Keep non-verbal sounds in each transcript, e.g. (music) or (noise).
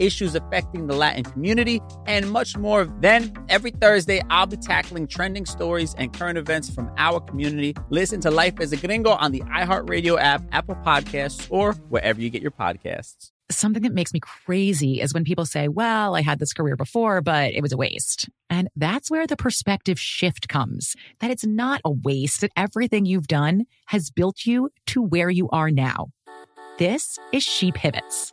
issues affecting the Latin community, and much more. Then, every Thursday, I'll be tackling trending stories and current events from our community. Listen to Life as a Gringo on the iHeartRadio app, Apple Podcasts, or wherever you get your podcasts. Something that makes me crazy is when people say, Well, I had this career before, but it was a waste. And that's where the perspective shift comes that it's not a waste, that everything you've done has built you to where you are now. This is She Pivots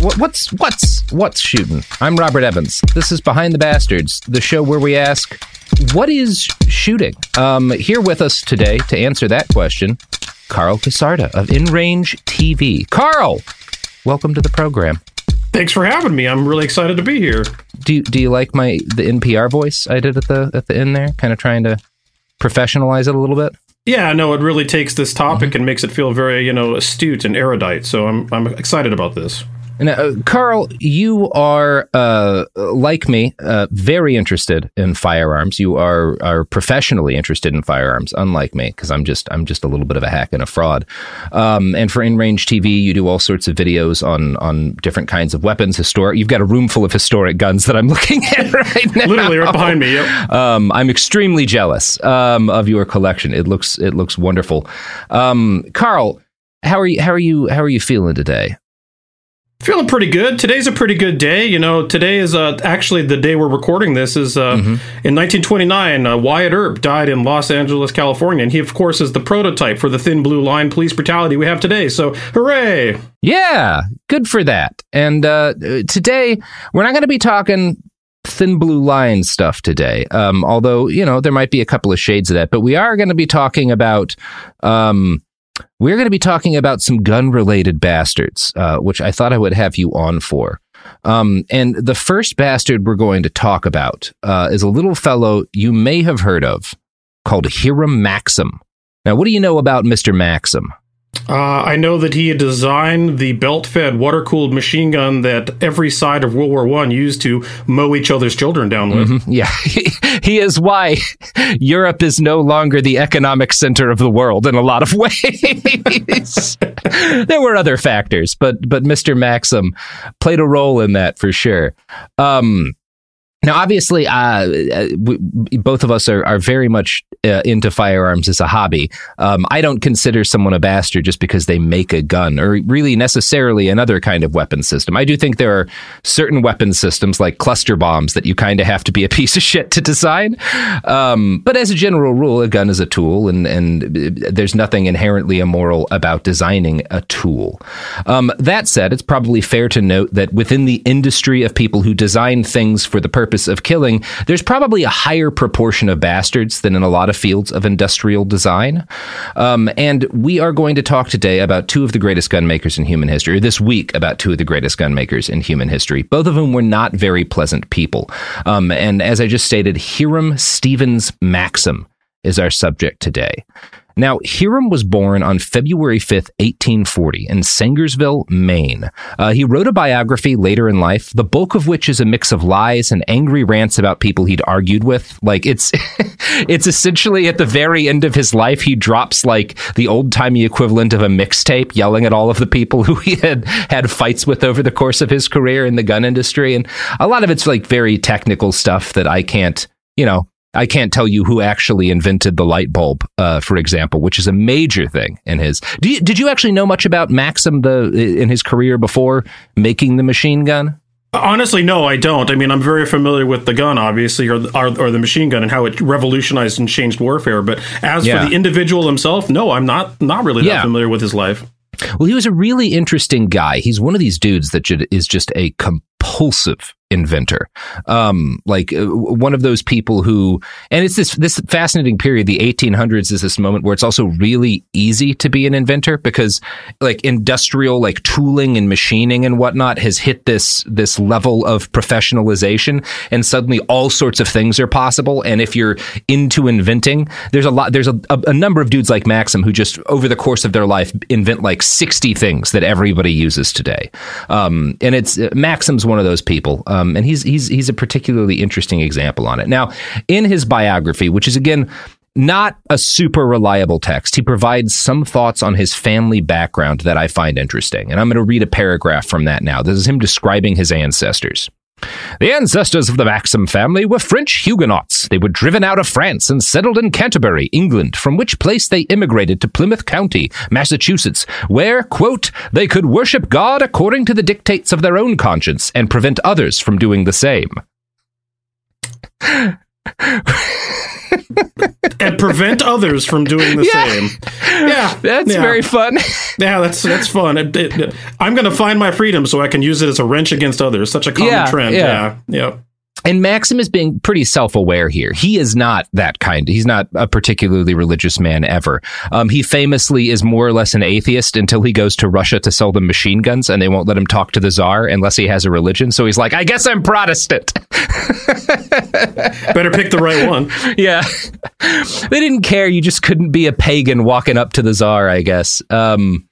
what's what's what's shooting? I'm Robert Evans. This is Behind the Bastards, the show where we ask, what is shooting? Um, here with us today to answer that question, Karl Kasarda of In Range TV. Karl, welcome to the program. Thanks for having me. I'm really excited to be here. Do you, do you like my the NPR voice I did at the at the end there? Kind of trying to professionalize it a little bit. Yeah, no, it really takes this topic mm-hmm. and makes it feel very, you know, astute and erudite. So I'm I'm excited about this. Now, uh, Karl, you are uh, like me, uh, very interested in firearms. You are are professionally interested in firearms, unlike me, because I'm just I'm just a little bit of a hack and a fraud. Um, and for In Range TV, you do all sorts of videos on on different kinds of weapons. Historic. You've got a room full of historic guns that I'm (laughs) looking at (laughs) right now. Literally right behind me. Yep. Um, I'm extremely jealous um, of your collection. It looks it looks wonderful. Um, Karl, how are you? How are you? How are you feeling today? Feeling pretty good. Today's a pretty good day. You know, today is uh, actually the day we're recording this. Is uh, mm-hmm. in 1929, uh, Wyatt Earp died in Los Angeles, California, and he, of course, is the prototype for the thin blue line police brutality we have today. So, hooray! Yeah, good for that. And uh, today we're not going to be talking thin blue line stuff today. Um, although you know there might be a couple of shades of that, but we are going to be talking about. Um, we're going to be talking about some gun related bastards, uh, which I thought I would have you on for. Um, and the first bastard we're going to talk about uh, is a little fellow you may have heard of called Hiram Maxim. Now, what do you know about Mr. Maxim? Uh, I know that he had designed the belt-fed, water-cooled machine gun that every side of World War One used to mow each other's children down with. Mm-hmm. Yeah, (laughs) he, is why (laughs) Europe is no longer the economic center of the world in a lot of (laughs) ways. there were other factors, but but Mr. Maxim played a role in that for sure. Um, now, obviously, uh, we, both of us are, are very much uh, into firearms as a hobby. Um, I don't consider someone a bastard just because they make a gun or really necessarily another kind of weapon system. I do think there are certain weapon systems like cluster bombs that you kind of have to be a (laughs) piece of shit to design. Um, but as a general rule, a gun is a tool, and, and there's nothing inherently immoral about designing a tool. Um, that said, it's probably fair to note that within the industry of people who design things for the purpose purpose of killing, there's probably a higher proportion of bastards than in a lot of fields of industrial design. Um, and we are going to talk today about two of the greatest gun makers in human history, or this week about two of the greatest gun makers in human history. Both of them were not very pleasant people. Um, and as I just stated, Hiram Stevens Maxim is our subject today. Now, Hiram was born on February 5th, 1840, in Sangerville, Maine. Uh, he wrote a biography later in life, the bulk of which is a mix of lies and angry rants about people he'd argued with. Like, it's, (laughs) it's essentially at the very end of his life, he drops like the old timey equivalent of a mixtape, yelling at all of the people (laughs) who he had had fights with over the course of his career in the gun industry. And a lot of it's like very technical stuff that I can't, you know, I can't tell you who actually invented the light bulb, uh, for example, which is a major thing in his. You, did you actually know much about Maxim the in his career before making the machine gun? Honestly, no, I don't. I mean, I'm very familiar with the gun, obviously, or or, or the machine gun, and how it revolutionized and changed warfare. But as yeah. for the individual himself, no, I'm not not really that yeah. familiar with his life. Well, he was a really interesting guy. He's one of these dudes that is just a compulsive inventor. Um, like uh, one of those people who, and it's this this fascinating period. The 1800s is this moment where it's also really easy to be an inventor because like industrial like tooling and machining and whatnot has hit this this level of professionalization, and suddenly all sorts of things are possible. And if you're into inventing, there's a lot. There's a, a, a number of dudes like Maxim who just over the course of their life invent like 60 things that everybody uses today. Um, and it's uh, Maxim's one of those people. Um, and he's he's he's a particularly interesting example on it. Now, in his biography, which is again not a super reliable text. He provides some thoughts on his family background that I find interesting. And I'm going to read a paragraph from that now. This is him describing his ancestors. The ancestors of the Maxim family were French Huguenots. They were driven out of France and settled in Canterbury, England, from which place they immigrated to Plymouth County, Massachusetts, where, quote, they could worship God according to the dictates of their own conscience and prevent others from doing the same. And prevent others from doing the yeah. same. Yeah, (laughs) that's yeah. very fun. (laughs) yeah, that's that's fun. It, it, I'm going to find my freedom so I can use it as a wrench against others. Such a common yeah, trend. Yeah, yeah. And Maxim is being pretty self aware here. He is not that kind. He's not a particularly religious man ever. Um, he famously is more or less an atheist until he goes to Russia to sell them machine guns and they won't let him talk to the czar unless he has a religion. So he's like, I guess I'm Protestant. (laughs) (laughs) Better pick the right one. Yeah. (laughs) they didn't care. You just couldn't be a pagan walking up to the czar, I guess. Um,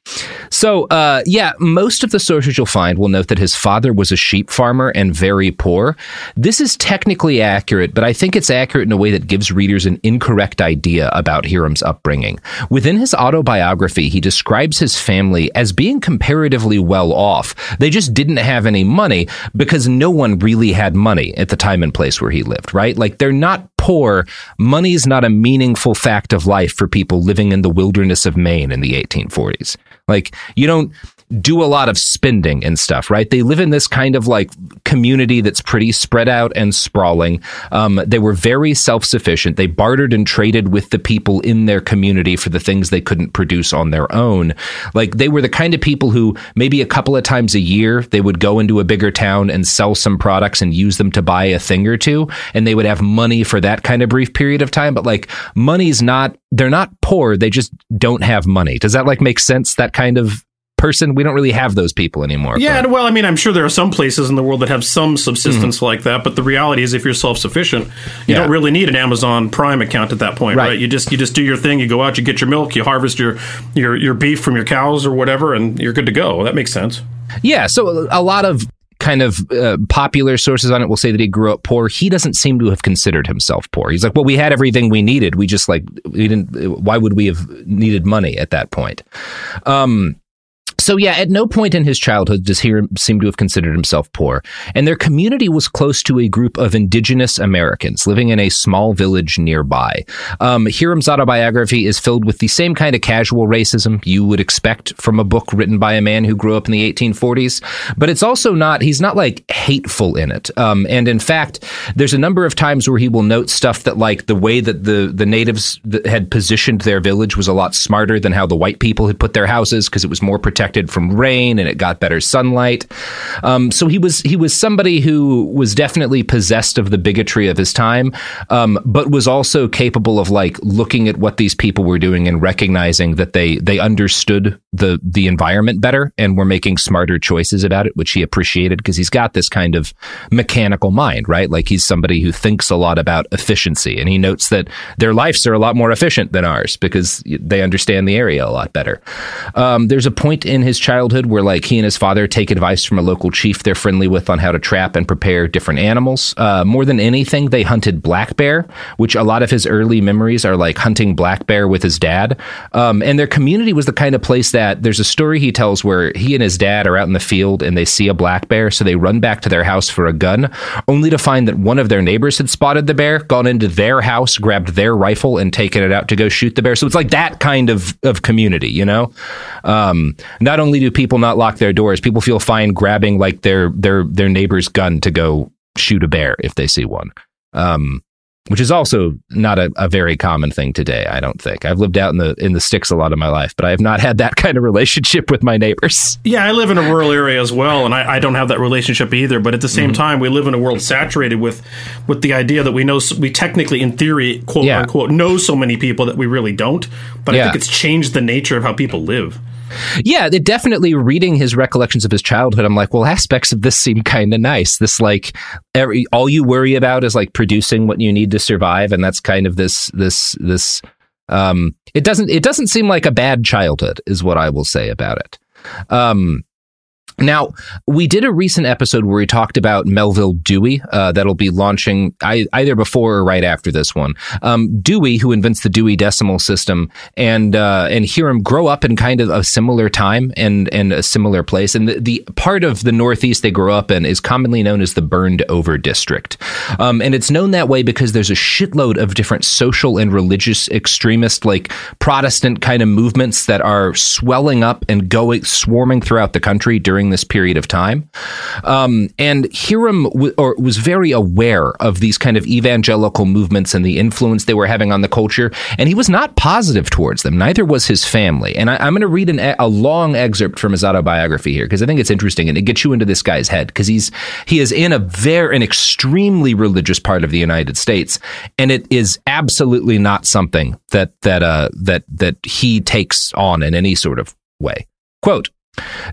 so, uh, yeah, most of the sources you'll find will note that his father was a sheep farmer and very poor. This is technically accurate, but I think it's accurate in a way that gives readers an incorrect idea about Hiram's upbringing. Within his autobiography, he describes his family as being comparatively well off. They just didn't have any money because no one really had money at the time and place where he lived, right? Like they're not poor. Money's not a meaningful fact of life for people living in the wilderness of Maine in the 1840s. Like you don't do a lot of spending and stuff, right? They live in this kind of like community that's pretty spread out and sprawling. Um, they were very self sufficient. They bartered and traded with the people in their community for the things they couldn't produce on their own. Like they were the kind of people who maybe a couple of times a year they would go into a bigger town and sell some products and use them to buy a thing or two. And they would have money for that kind of brief period of time. But like money's not, they're not poor. They just don't have money. Does that like make sense? That kind of person. We don't really have those people anymore. Yeah, but. well, I mean, I'm sure there are some places in the world that have some subsistence mm-hmm. like that, but the reality is, if you're self sufficient, you yeah. don't really need an Amazon Prime account at that point, right. right. You just you just do your thing. You go out, you get your milk, you harvest your your your beef from your cows or whatever, and you're good to go. That makes sense. Yeah, so a lot of kind of uh, popular sources on it will say that he grew up poor. He doesn't seem to have considered himself poor. He's like, well, we had everything we needed. We just like we didn't. Why would we have needed money at that point? Um, so yeah, at no point in his childhood does he seem to have considered himself poor, and their community was close to a group of indigenous Americans living in a small village nearby. Um, Hiram's autobiography is filled with the same kind of casual racism you would expect from a book written by a man who grew up in the 1840s, but it's also not, he's not like hateful in it. Um, and in fact, there's a number of times where he will note stuff that like the way that the, the natives had positioned their village was a lot smarter than how the white people had put their houses because it was more protected protected from rain and it got better sunlight. Um, so he was he was somebody who was definitely possessed of the bigotry of his time, um, but was also capable of like looking at what these people were doing and recognizing that they they understood the the environment better and were making smarter choices about it, which he appreciated because he's got this kind of mechanical mind, right? Like he's somebody who thinks a lot about efficiency, and he notes that their lives are a lot more efficient than ours because they understand the area a lot better. Um, there's a point in his childhood where like he and his father take advice from a local chief they're friendly with on how to trap and prepare different animals. Uh, more than anything, they hunted black bear, which a lot of his early memories are like hunting black bear with his dad. Um, and their community was the kind of place that there's a story he tells where he and his dad are out in the field and they see a black bear, so they run back to their house for a gun, only to find that one of their neighbors had spotted the bear, gone into their house, grabbed their rifle, and taken it out to go shoot the bear. So it's like that kind of of community, you know. Um, not only do people not lock their doors, people feel fine grabbing like their their their neighbor's gun to go shoot a bear if they see one. Um, which is also not a, a, very common thing today. I don't think I've lived out in the in the sticks a lot of my life, but I have not (laughs) had that kind of relationship with my neighbors. Yeah, I live in a rural area as well, and I, I don't have that relationship either. But at the same mm-hmm. time, we live in a world saturated with with the idea that we know we technically, in theory, quote yeah. unquote, know so many people that we really don't. But yeah. I think it's changed the nature of how people live. Yeah, it definitely reading his recollections of his childhood, I'm like, well, aspects of this seem kind of nice. This like every all you worry about is like producing what you need to survive, and that's kind of this this this. Um, it doesn't it doesn't seem like a bad childhood, is what I will say about it. Um, now, we did a recent episode where we talked about Melvil Dewey. Uh, that'll be launching either before or right after this one. Um, Dewey, who invents the Dewey Decimal System, and uh, and Hiram grow up in kind of a similar time and and a similar place. And the, the part of the Northeast they grow up in is commonly known as the Burned Over District, um, and it's known that way because there's a shitload of different social and religious extremist, like Protestant kind of movements that are swelling up and going swarming throughout the country during during this period of time. Um, and Hiram w- or was very aware of these kind of evangelical movements and the influence they were having on the culture, and he was not positive towards them. Neither was his family. And I, am going to read an, a long excerpt from his autobiography here because I think it's interesting and it gets you into this guy's head because he's he is in a very an extremely religious part of the United States, and it is absolutely not something that that uh, that that he takes on in any sort of way. Quote.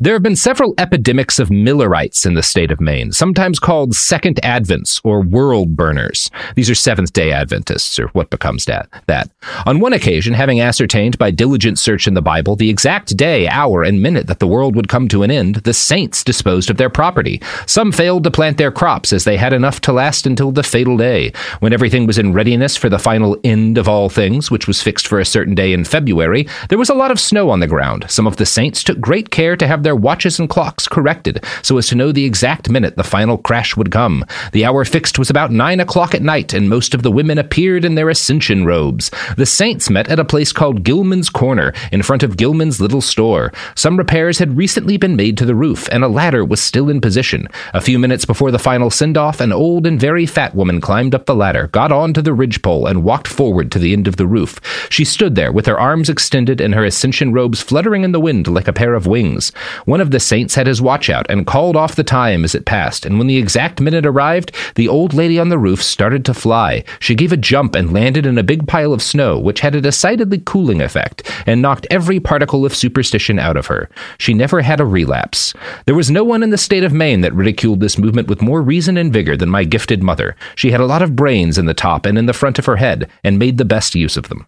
There have been several epidemics of Millerites in the state of Maine, sometimes called Second Advents or World Burners. These are Seventh day Adventists, or what becomes that. that. On one occasion, having ascertained by diligent search in the Bible the exact day, hour, and minute that the world would come to an end, the saints disposed of their property. Some failed to plant their crops, as they had enough to last until the fatal day, when everything was in readiness for the final end of all things, which was fixed for a certain day in February. There was a lot of snow on the ground. Some of the saints took great care to have their watches and clocks corrected so as to know the exact minute the final crash would come. The hour fixed was about nine o'clock at night, and most of the women appeared in their ascension robes. The saints met at a place called Gilman's Corner, in front of Gilman's little store. Some repairs had recently been made to the roof, and a ladder was still in position. A few minutes before the final send off, an old and very fat woman climbed up the ladder, got on to the ridgepole, and walked forward to the end of the roof. She stood there with her arms extended and her ascension robes fluttering in the wind like a pair of wings. One of the saints had his watch out and called off the time as it passed, and when the exact minute arrived, the old lady on the roof started to fly. She gave a jump and landed in a big pile of snow, which had a decidedly cooling effect, and knocked every particle of superstition out of her. She never had a relapse. There was no one in the state of Maine that ridiculed this movement with more reason and vigor than my gifted mother. She had a lot of brains in the top and in the front of her head, and made the best use of them.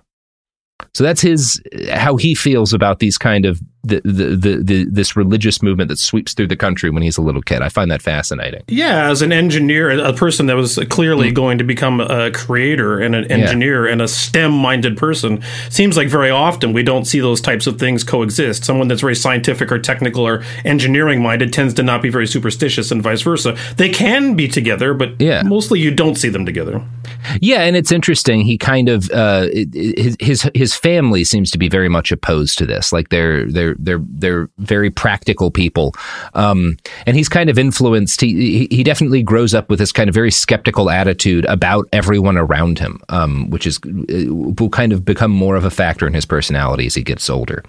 So that's his how he feels about these kind of the, the, the, the, this religious movement that sweeps through the country when he's a little kid. I find that fascinating. Yeah, as an engineer, a person that was clearly mm. going to become a creator and an engineer yeah. and a STEM-minded person, seems like very often we don't see those types of things coexist. Someone that's very scientific or technical or engineering-minded tends to not be very superstitious, and vice versa. They can be together, but yeah. mostly you don't see them together. Yeah, and it's interesting. He kind of uh, his his his family seems to be very much opposed to this. Like they're they're they're they're very practical people, um, and he's kind of influenced. He he definitely grows up with this kind of very skeptical attitude about everyone around him, um, which is uh, will kind of become more of a factor in his personality as he gets older.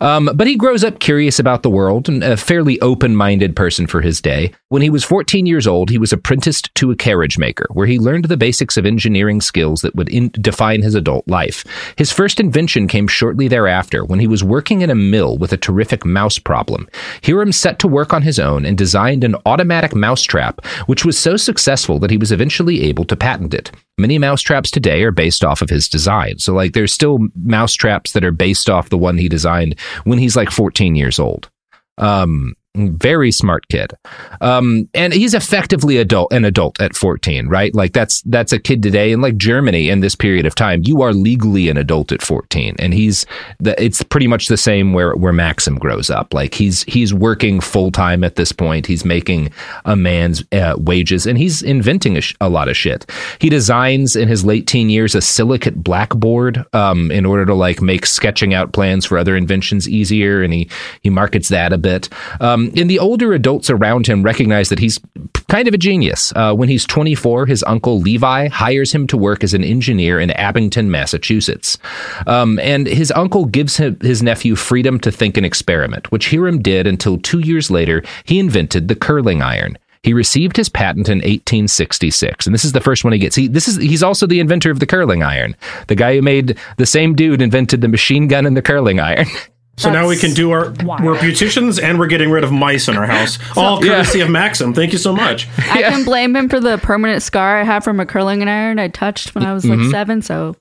Um, but he grows up curious about the world and a fairly open minded person for his day. When he was 14 years old, he was apprenticed to a carriage maker, where he learned the basics of engineering skills that would in- define his adult life. His first invention came shortly thereafter when he was working in a mill with a terrific mouse problem. Hiram set to work on his own and designed an automatic mousetrap, which was so successful that he was eventually able to patent it. Many mousetraps today are based off of his design. So, like, there's still mousetraps that are based off the one he designed when he's like 14 years old. Um, very smart kid. Um, and he's effectively adult an adult at 14 right? Like that's that's a kid today. In like germany in this period of time you are legally an adult at 14 and he's the, it's pretty much the same where where maxim grows up. Like he's he's working full-time at this point. He's making a man's uh, wages and he's inventing a, sh- a, lot of shit. He designs in his late teen years a silicate blackboard um, in order to like make sketching out plans for other inventions easier. And he he markets that a bit. Um, um, and the older adults around him recognize that he's kind of a genius. Uh, when he's 24, his uncle Levi hires him to work as an engineer in Abington, Massachusetts. Um, and his uncle gives him, his nephew freedom to think and experiment, which Hiram did until two years later he invented the curling iron. He received his patent in 1866, and this is the first one he gets. He this is he's also the inventor of the curling iron. The guy who made the same dude invented the machine gun and the curling iron. (laughs) So That's now we can do our wild. we're beauticians and we're getting rid of mice in our house. (laughs) so, all courtesy yeah. of Maxim. Thank you so much. (laughs) I yeah. can blame him for the permanent scar I have from a curling iron I touched when I was like mm-hmm. seven. So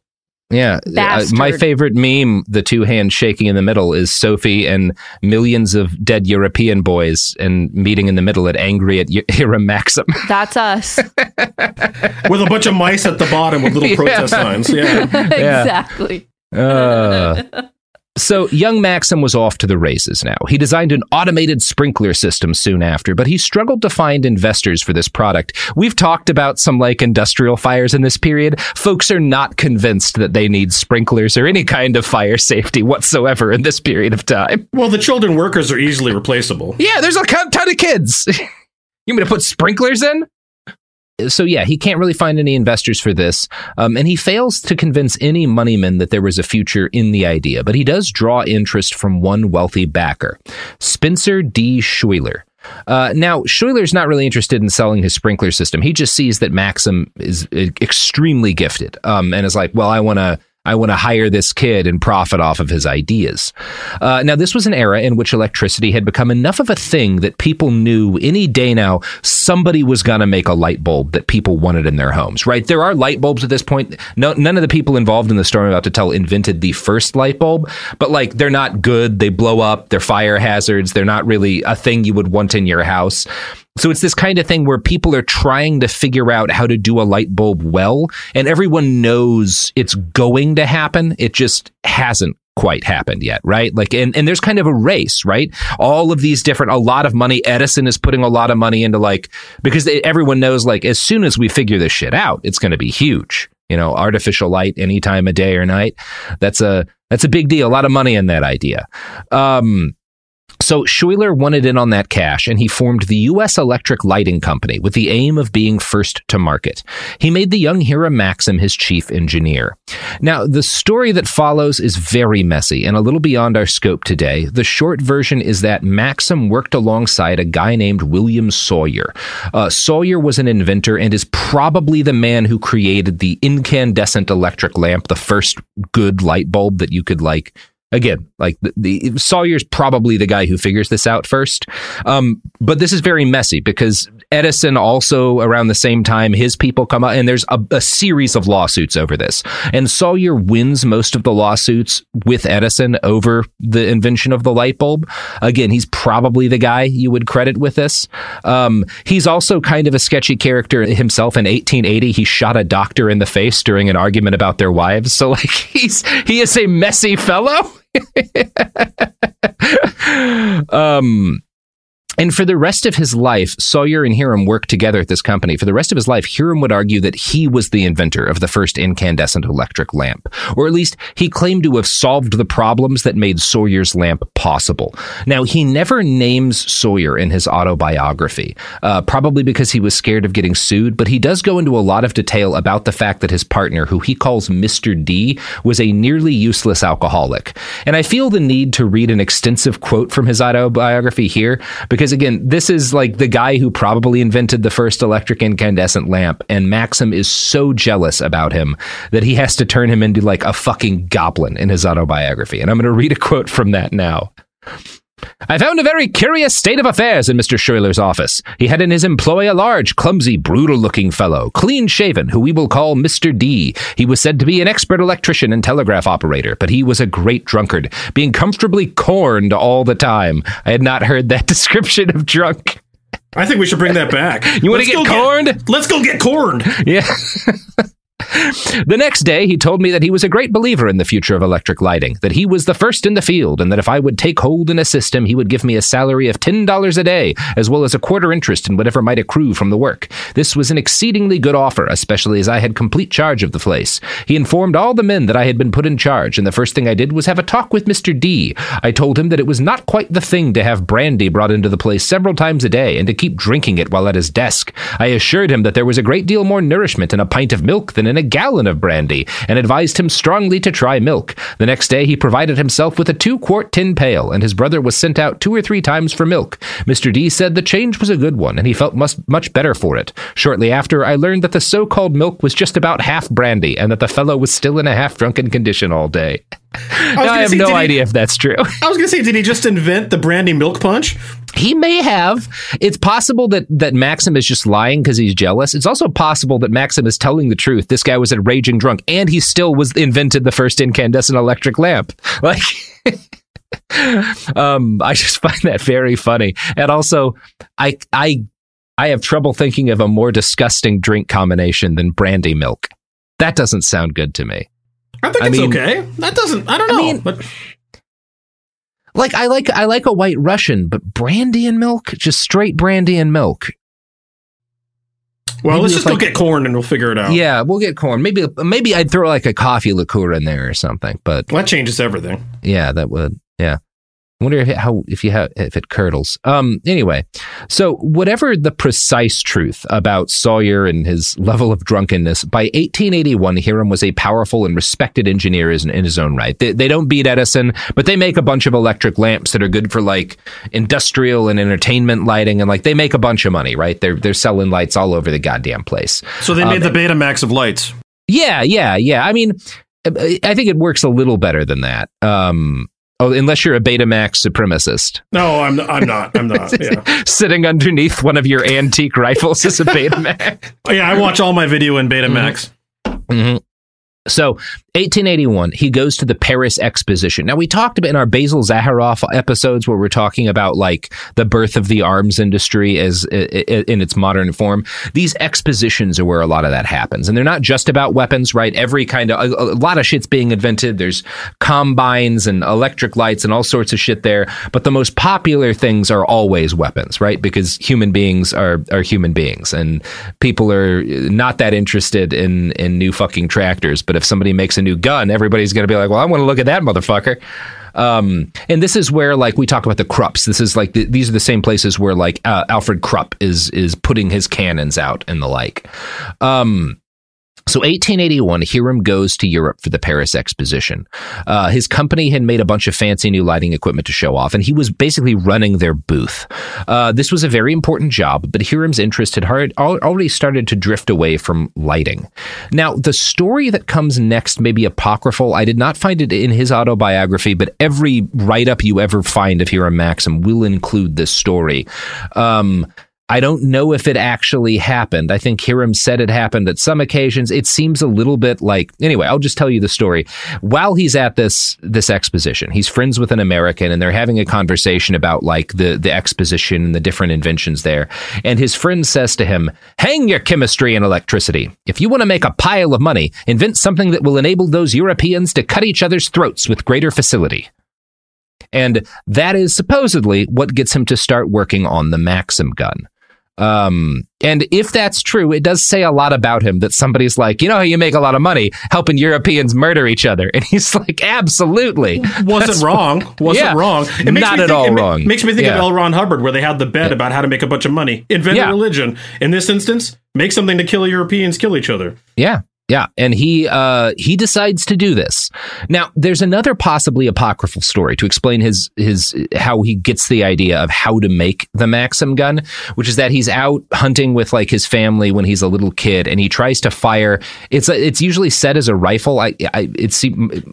yeah, uh, my favorite meme, the two hands shaking in the middle, is Sophie and millions of dead European boys and meeting in the middle at angry at Hiram (laughs) Maxim. That's us. with a bunch of mice at the bottom with little protest yeah. signs. Yeah, exactly. Uh, so young Maxim was off to the races now. He designed an automated sprinkler system soon after, but he struggled to find investors for this product. We've talked about some like industrial fires in this period. Folks are not convinced that they need sprinklers or any kind of fire safety whatsoever in this period of time. Well, the children workers are easily replaceable. Yeah, there's a ton of kids. (laughs) you mean to put sprinklers in? So yeah, he can't really find any investors for this, um, and he fails to convince any moneyman that there was a future in the idea. But he does draw interest from one wealthy backer, Spencer D. Schuyler. Uh, now, Schuyler's not really interested in selling his sprinkler system. He just sees that Maxim is uh, extremely gifted, um, and is like, "Well, I want to I want to hire this kid and profit off of his ideas. Uh, now, this was an era in which electricity had become enough of a thing that people knew any day now somebody was going to make a light bulb that people wanted in their homes, right? There are light bulbs at this point. No, none of the people involved in the story I'm about to tell invented the first light bulb, but like they're not good. They blow up. They're fire hazards. They're not really a thing you would want in your house. So it's this kind of thing where people are trying to figure out how to do a light bulb well, and everyone knows it's going to happen. It just hasn't quite happened yet, right? Like, and, and there's kind of a race, right? All of these different, a lot of money. Edison is putting a lot of money into like, because they, everyone knows like, as soon as we figure this shit out, it's going to be huge. You know, artificial light any time of day or night. That's a, that's a big deal. A lot of money in that idea. Um, so Schuyler wanted in on that cash and he formed the U.S. Electric Lighting Company with the aim of being first to market. He made the young Hiram Maxim his chief engineer. Now, the story that follows is very messy and a little beyond our scope today. The short version is that Maxim worked alongside a guy named William Sawyer. Uh, Sawyer was an inventor and is probably the man who created the incandescent electric lamp, the first good light bulb that you could like again, like the, the, Sawyer's probably the guy who figures this out first. Um, but this is very messy because Edison also around the same time, his people come out and there's a, a, series of lawsuits over this. And Sawyer wins most of the lawsuits with Edison over the invention of the light bulb. Again, he's probably the guy you would credit with this. Um, he's also kind of a sketchy character himself. In 1880, he shot a doctor in the face during an argument about their wives. So like (laughs) he's, he is a messy fellow. (laughs) um, And for the rest of his life, Sawyer and Hiram worked together at this company. For the rest of his life, Hiram would argue that he was the inventor of the first incandescent electric lamp, or at least he claimed to have solved the problems that made Sawyer's lamp possible. Now, he never names Sawyer in his autobiography, uh, probably because he was scared of getting sued, but he does go into a lot of detail about the fact that his partner, who he calls Mr. D, was a nearly useless alcoholic. And I feel the need to read an extensive quote from his autobiography here because again, this is like the guy who probably invented the first electric incandescent lamp, and Maxim is so jealous about him that he has to turn him into like a fucking goblin in his autobiography. And I'm going to read a quote from that now. I found a very curious state of affairs in Mr. Schuyler's office. He had in his employ a large, clumsy, brutal looking fellow, clean shaven, who we will call Mr. D. He was said to be an expert electrician and telegraph operator, but he was a great drunkard, being comfortably corned all the time. I had not heard that (laughs) description of drunk. I think we should bring that back. You want to get corned? Get, let's go get corned. Yeah. (laughs) The next day, he told me that he was a great believer in the future of electric lighting, that he was the first in the field, and that if I would take hold and assist him, he would give me a salary of $10 a day, as well as a quarter interest in whatever might accrue from the work. This was an exceedingly good offer, especially as I had complete charge of the place. He informed all the men that I had been put in charge, and the first thing I did was have a talk with Mr. D. I told him that it was not quite the thing to have brandy brought into the place several times a day and to keep drinking it while at his desk. I assured him that there was a great deal more nourishment in a pint of milk than in a gallon of brandy, and advised him strongly to try milk. The next day he provided himself with a two quart tin pail, and his brother was sent out two or three times for milk. Mr. D said the change was a good one, and he felt much, much better for it. Shortly after, I learned that the so called milk was just about half brandy, and that the fellow was still in a half drunken condition all day. I, I have say, no idea he, if that's true. I was going to say, did he just invent the brandy milk punch? He may have. It's possible that that Maxim is just lying because he's jealous. It's also possible that Maxim is telling the truth. This guy was a raging drunk, and he still was invented the first incandescent electric lamp. (laughs) Like. um, I just find that very funny, and also, I I I have trouble thinking of a more disgusting drink combination than brandy milk. That doesn't sound good to me. I think I it's mean, okay. That doesn't. I don't know. I mean, but like I like I like a white Russian, but brandy and milk, just straight brandy and milk. Well, maybe let's just like, go get corn and we'll figure it out. Yeah, we'll get corn. Maybe maybe I'd throw like a coffee liqueur in there or something. But well, that changes everything. Yeah, that would. Yeah. I wonder if it, how if you have if it curdles. Um. Anyway, so whatever the precise truth about Sawyer and his level of drunkenness, by 1881, Hiram was a powerful and respected engineer in, in his own right. They, they don't beat Edison, but they make a bunch of electric lamps that are good for like industrial and entertainment lighting, and like they make a bunch of money. Right? They're they're selling lights all over the goddamn place. So they made um, the Betamax of lights. Yeah, yeah, yeah. I mean, I think it works a little better than that. Um, Oh, unless you're a Betamax supremacist. No, I'm I'm not. I'm not. (laughs) Yeah. Sitting underneath one of your antique rifles is a Betamax. (laughs) yeah, I watch all my video in Betamax. Mm-hmm. So, 1881, he goes to the Paris Exposition. Now, we talked about in our Basil Zaharoff episodes where we're talking about like the birth of the arms industry as in its modern form. These expositions are where a lot of that happens, and they're not just about weapons, right? Every kind of a, a lot of shit's being invented. There's combines and electric lights and all sorts of shit there, but the most popular things are always weapons, right? Because human beings are are human beings, and people are not that interested in in new fucking tractors but if somebody makes a new gun, everybody's going to be like, well, I want to look at that motherfucker. Um, and this is where like we talk about the Krupps. This is like the, these are the same places where like uh, Alfred Krupp is is putting his cannons out and the like. Um, so 1881, Hiram goes to Europe for the Paris Exposition. Uh, his company had made a bunch of fancy new lighting equipment to show off, and he was basically running their booth. Uh, this was a very important job, but Hiram's interest had hard, already started to drift away from lighting. Now, the story that comes next may be apocryphal. I did not find it in his autobiography, but every write up you ever find of Hiram Maxim will include this story. Um, I don't know if it actually happened. I think Hiram said it happened at some occasions. It seems a little bit like anyway, I'll just tell you the story. While he's at this this exposition, he's friends with an American and they're having a conversation about like the the exposition and the different inventions there. And his friend says to him, "Hang your chemistry and electricity. If you want to make a pile of money, invent something that will enable those Europeans to cut each other's throats with greater facility." And that is supposedly what gets him to start working on the Maxim gun. Um, and if that's true, it does say a lot about him that somebody's like, you know how you make a lot of money helping Europeans murder each other. (laughs) And he's like, absolutely. Wasn't That's- wrong. (laughs) Wasn't Yeah. wrong. Not me at think, all it wrong. Makes me think Yeah. of L. Ron Hubbard, where they had the bet about how to make a bunch of money. Invent Yeah. a religion. In this instance, make something to kill Europeans kill each other. Yeah. Yeah, and he uh, he decides to do this. Now, there's another possibly apocryphal story to explain his his how he gets the idea of how to make the Maxim gun, which is that he's out hunting with like his family when he's a little kid, and he tries to fire. It's it's usually set as a rifle. I, I it's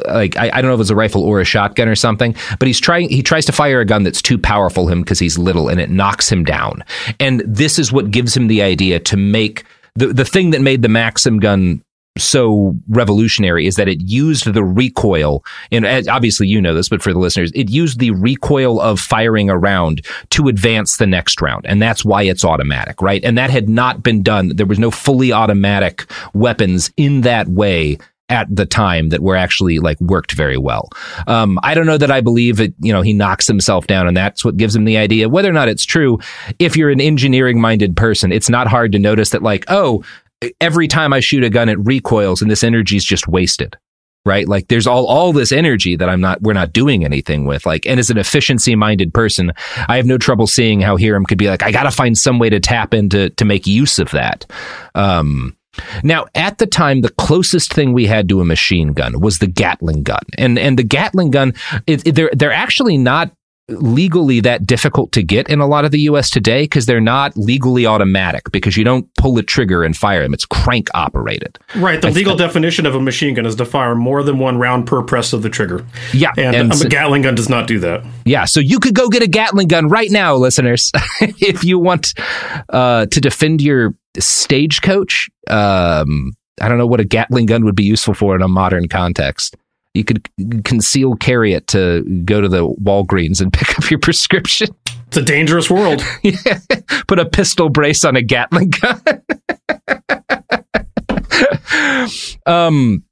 like I, I don't know if it's a rifle or a shotgun or something, but he's trying he tries to fire a gun that's too powerful him because he's little, and it knocks him down. And this is what gives him the idea to make the the thing that made the Maxim gun so revolutionary is that it used the recoil and obviously you know this but for the listeners it used the recoil of firing a round to advance the next round and that's why it's automatic right and that had not been done there was no fully automatic weapons in that way at the time that were actually like worked very well. Um, I don't know that I believe it, you know, he knocks himself down and that's what gives him the idea. Whether or not it's true, if you're an engineering minded person, it's not hard to notice that like, oh, every time I shoot a gun, it recoils and this energy is just wasted. Right. Like there's all, all this energy that I'm not, we're not doing anything with. Like, and as an efficiency minded person, I have no trouble seeing how Hiram could be like, I got to find some way to tap into, to make use of that. Um, now, at the time, the closest thing we had to a machine gun was the Gatling gun, and and the Gatling gun, it, it- they're they're actually not legally that difficult to get in a lot of the U.S. today because they're not legally automatic because you don't pull a trigger and fire them; it's crank operated. Right. The legal definition of a machine gun is to fire more than one round per press of the trigger. Yeah, And, and um, so- a Gatling gun does not do that. Yeah, so you could go get a Gatling gun right now, listeners, (laughs) if you want uh, to defend your stagecoach. Um, I don't know what a Gatling gun would be useful for in a modern context. You could conceal carry it to go to the Walgreens and (laughs) pick up your prescription. It's a dangerous world. (laughs) Yeah. Put a pistol brace on a Gatling (laughs) gun. um,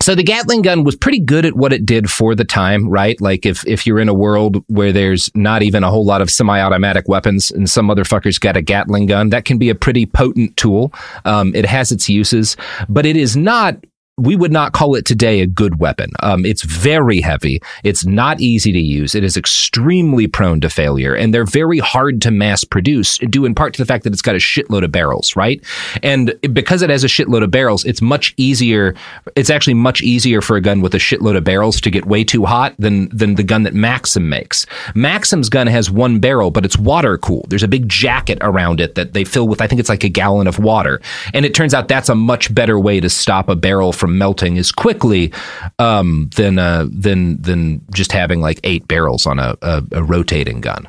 so the Gatling gun was pretty good at what it did for the time, right? Like if if you're in a world where there's not even a whole lot of semi-automatic weapons and some motherfuckers got a Gatling gun, that can be a pretty potent tool. Um, it has its uses, but it is not we would not call it today a good weapon. Um, it's very heavy. It's not easy to use. It is extremely prone to failure, and they're very hard to mass produce, due in part to the fact that it's got a shitload of barrels, right? And because it has a shitload of barrels, it's much easier. It's actually much easier for a gun with a shitload of barrels to get way too hot than than the gun that Maxim makes. Maxim's gun has one barrel, but it's water cooled. There's a big jacket around it that they fill with. I think it's like a gallon of water, and it turns out that's a much better way to stop a barrel from melting as quickly um, than uh, than than just having like eight barrels on a, a, a rotating gun.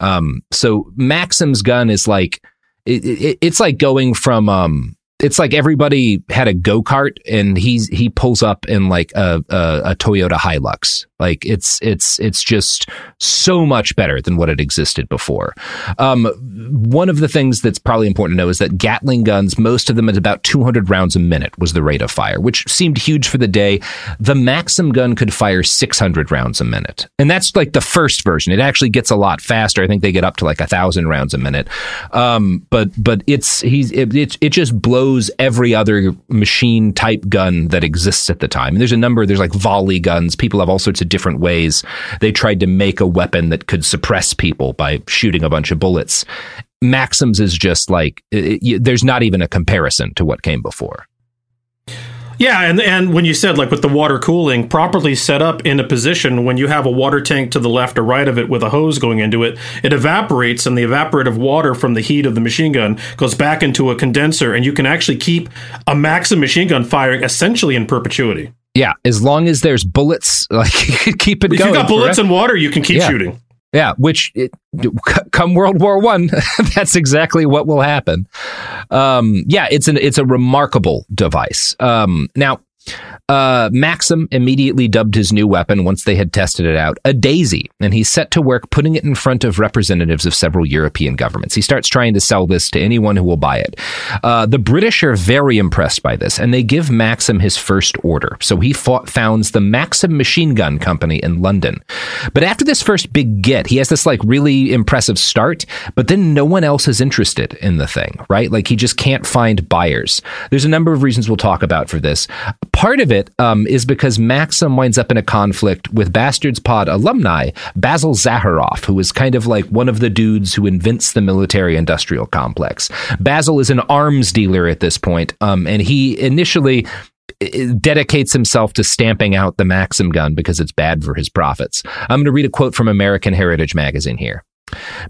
Um, so Maxim's gun is like it, it, it's like going from um, it's like everybody had a go kart and he's he pulls up in like a, a a Toyota Hilux. Like it's it's it's just so much better than what had existed before. Um, one of the things that's probably important to know is that Gatling guns, most of them at about 200 rounds a minute was the rate of fire, which seemed huge for the day. The Maxim gun could fire 600 rounds a minute, and that's like the first version. It actually gets a lot faster. I think they get up to like a thousand rounds a minute. Um, but but it's he's it, it it just blows every other machine type gun that exists at the time. And there's a number. There's like volley guns. People have all sorts of different ways they tried to make a weapon that could suppress people by shooting a bunch of bullets. Maxims is just like it, it, there's not even a comparison to what came before. Yeah, and and when you said like with the water cooling properly set up in a position when you have a water tank to the left or right of it with a hose going into it, it evaporates and the evaporative water from the heat of the machine gun goes back into a condenser and you can actually keep a Maxim machine gun firing essentially in perpetuity. Yeah, as long as there's bullets, (laughs) like you could keep it If going. you got bullets and water, you can keep Yeah. shooting. Yeah, which it, come World War One, (laughs) that's exactly what will happen. Um, yeah, it's an it's a remarkable device. Um, now, Uh, Maxim immediately dubbed his new weapon once they had tested it out a daisy, and he set to work putting it in front of representatives of several European governments. He starts trying to sell this to anyone who will buy it. Uh, the British are very impressed by this, and they give Maxim his first order. So he fought, founds the Maxim Machine Gun Company in London. But after this first big get, he has this like really impressive start, but then no one else is interested in the thing, right? Like he just can't find buyers. There's a number of reasons we'll talk about for this. Part of it um, is because Maxim winds up in a conflict with Bastards Pod alumni Basil Zaharoff, who is kind of like one of the dudes who invents the military industrial complex. Basil is an arms dealer at this point, um, and he initially dedicates himself to stamping out the Maxim gun because it's bad for his profits. I'm going to read a quote from American Heritage magazine here.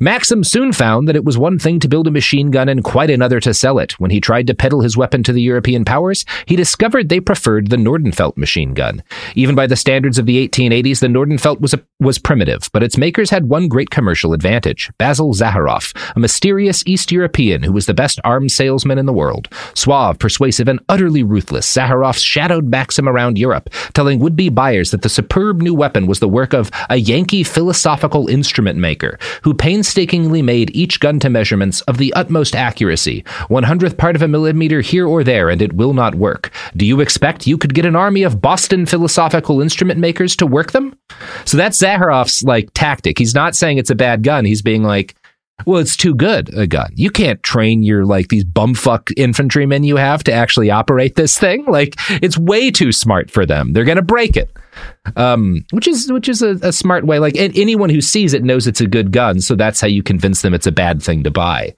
Maxim soon found that it was one thing to build a machine gun and quite another to sell it. When he tried to peddle his weapon to the European powers, he discovered they preferred the Nordenfelt machine gun. Even by the standards of the 1880s, the Nordenfelt was, a, was primitive, but its makers had one great commercial advantage Basil Zaharoff, a mysterious East European who was the best arms salesman in the world. Suave, persuasive, and utterly ruthless, Zaharoff shadowed Maxim around Europe, telling would be buyers that the superb new weapon was the work of a Yankee philosophical instrument maker who painstakingly made each gun to measurements of the utmost accuracy, one hundredth part of a millimeter here or there, and it will not work. Do you expect you could get an army of Boston philosophical instrument makers to work them? So that's Zaharoff's like tactic. He's not saying it's a bad gun. He's being like, well, it's too good a gun. You can't train your like these bumfuck infantrymen you have to actually operate this thing. Like it's way too smart for them. They're gonna break it. Um, which is which is a, a smart way. Like anyone who sees it knows it's a good gun, so that's how you convince them it's a bad thing to buy.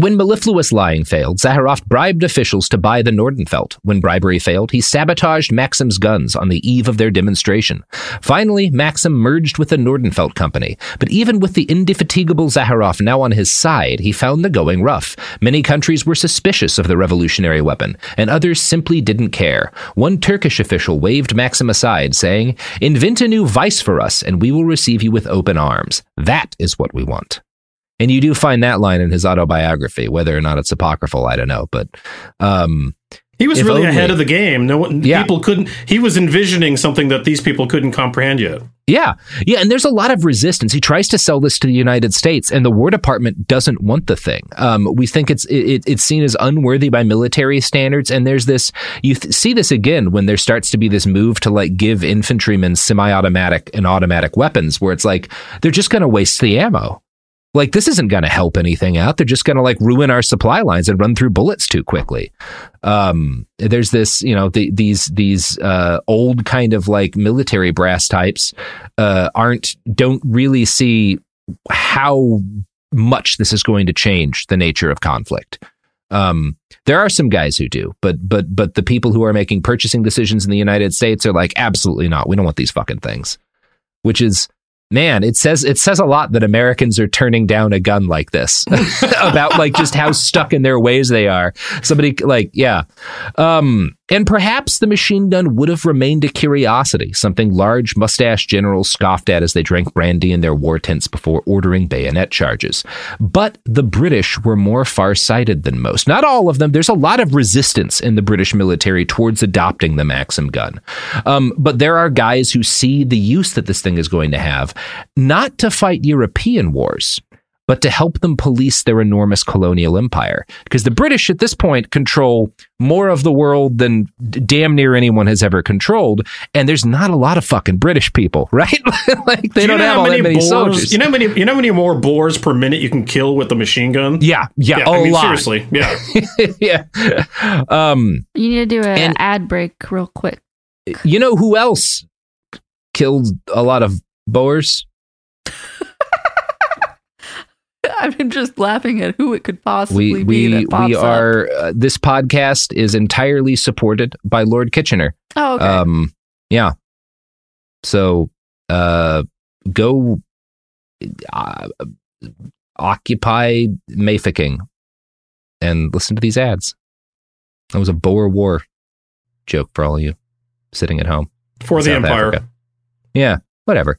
When mellifluous lying failed, Zaharoff bribed officials to buy the Nordenfelt. When bribery failed, he sabotaged Maxim's guns on the eve of their demonstration. Finally, Maxim merged with the Nordenfelt company. But even with the indefatigable Zaharoff now on his side, he found the going rough. Many countries were suspicious of the revolutionary weapon, and others simply didn't care. One Turkish official waved Maxim aside, saying, Invent a new vice for us, and we will receive you with open arms. That is what we want. And you do find that line in his autobiography, whether or not it's apocryphal, I don't know. But um, he was really only, ahead of the game. No one, yeah. people couldn't. He was envisioning something that these people couldn't comprehend yet. Yeah, yeah, and there's a lot of resistance. He tries to sell this to the United States, and the War Department doesn't want the thing. Um, we think it's it, it's seen as unworthy by military standards, and there's this. You th- see this again when there starts to be this move to like give infantrymen semi-automatic and automatic weapons, where it's like they're just going to waste the ammo. Like this isn't going to help anything out. They're just going to like ruin our supply lines and run through bullets too quickly. Um, there's this, you know, the, these these uh, old kind of like military brass types uh, aren't don't really see how much this is going to change the nature of conflict. Um, there are some guys who do, but but but the people who are making purchasing decisions in the United States are like, absolutely not. We don't want these fucking things. Which is man, it says it says a lot that Americans are turning down a gun like this (laughs) about like just how stuck in their ways they are. Somebody like, yeah. Um, and perhaps the machine gun would have remained a curiosity, something large mustached generals scoffed at as they drank brandy in their war tents before ordering bayonet charges. But the British were more far sighted than most. Not all of them. There's a lot of resistance in the British military towards adopting the Maxim gun. Um, but there are guys who see the use that this thing is going to have, not to fight European wars, but to help them police their enormous colonial empire. Because the British at this point control more of the world than damn near anyone has ever controlled. And there's not a lot of fucking British people, (laughs) right? like they Do don't have all that many boars, soldiers. You know how many you know how many more boars per minute you can kill with a machine gun? Yeah, yeah, yeah a I mean, lot. Seriously, yeah. (laughs) yeah. Um, you need to do an ad break real quick. You know who else killed a lot of boars? (laughs) I'm just laughing at who it could possibly we, be. We, we are, uh, this podcast is entirely supported by Lord Kitchener. Oh, okay. Um, yeah. So, uh, go uh, occupy Mafeking and listen to these ads. That was a Boer War joke for all of you sitting at home. For the South Empire. Africa. Yeah, whatever.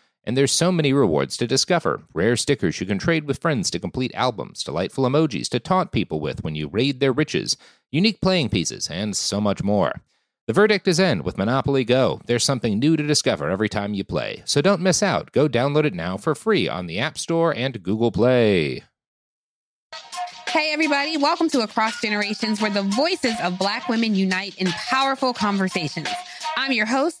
And there's so many rewards to discover rare stickers you can trade with friends to complete albums, delightful emojis to taunt people with when you raid their riches, unique playing pieces, and so much more. The verdict is in with Monopoly Go. There's something new to discover every time you play. So don't miss out. Go download it now for free on the App Store and Google Play. Hey, everybody, welcome to Across Generations, where the voices of Black women unite in powerful conversations. I'm your host,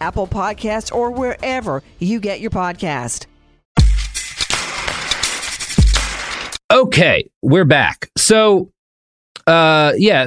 Apple Podcasts, or wherever you get your podcast. Okay, we're back. So, uh, yeah,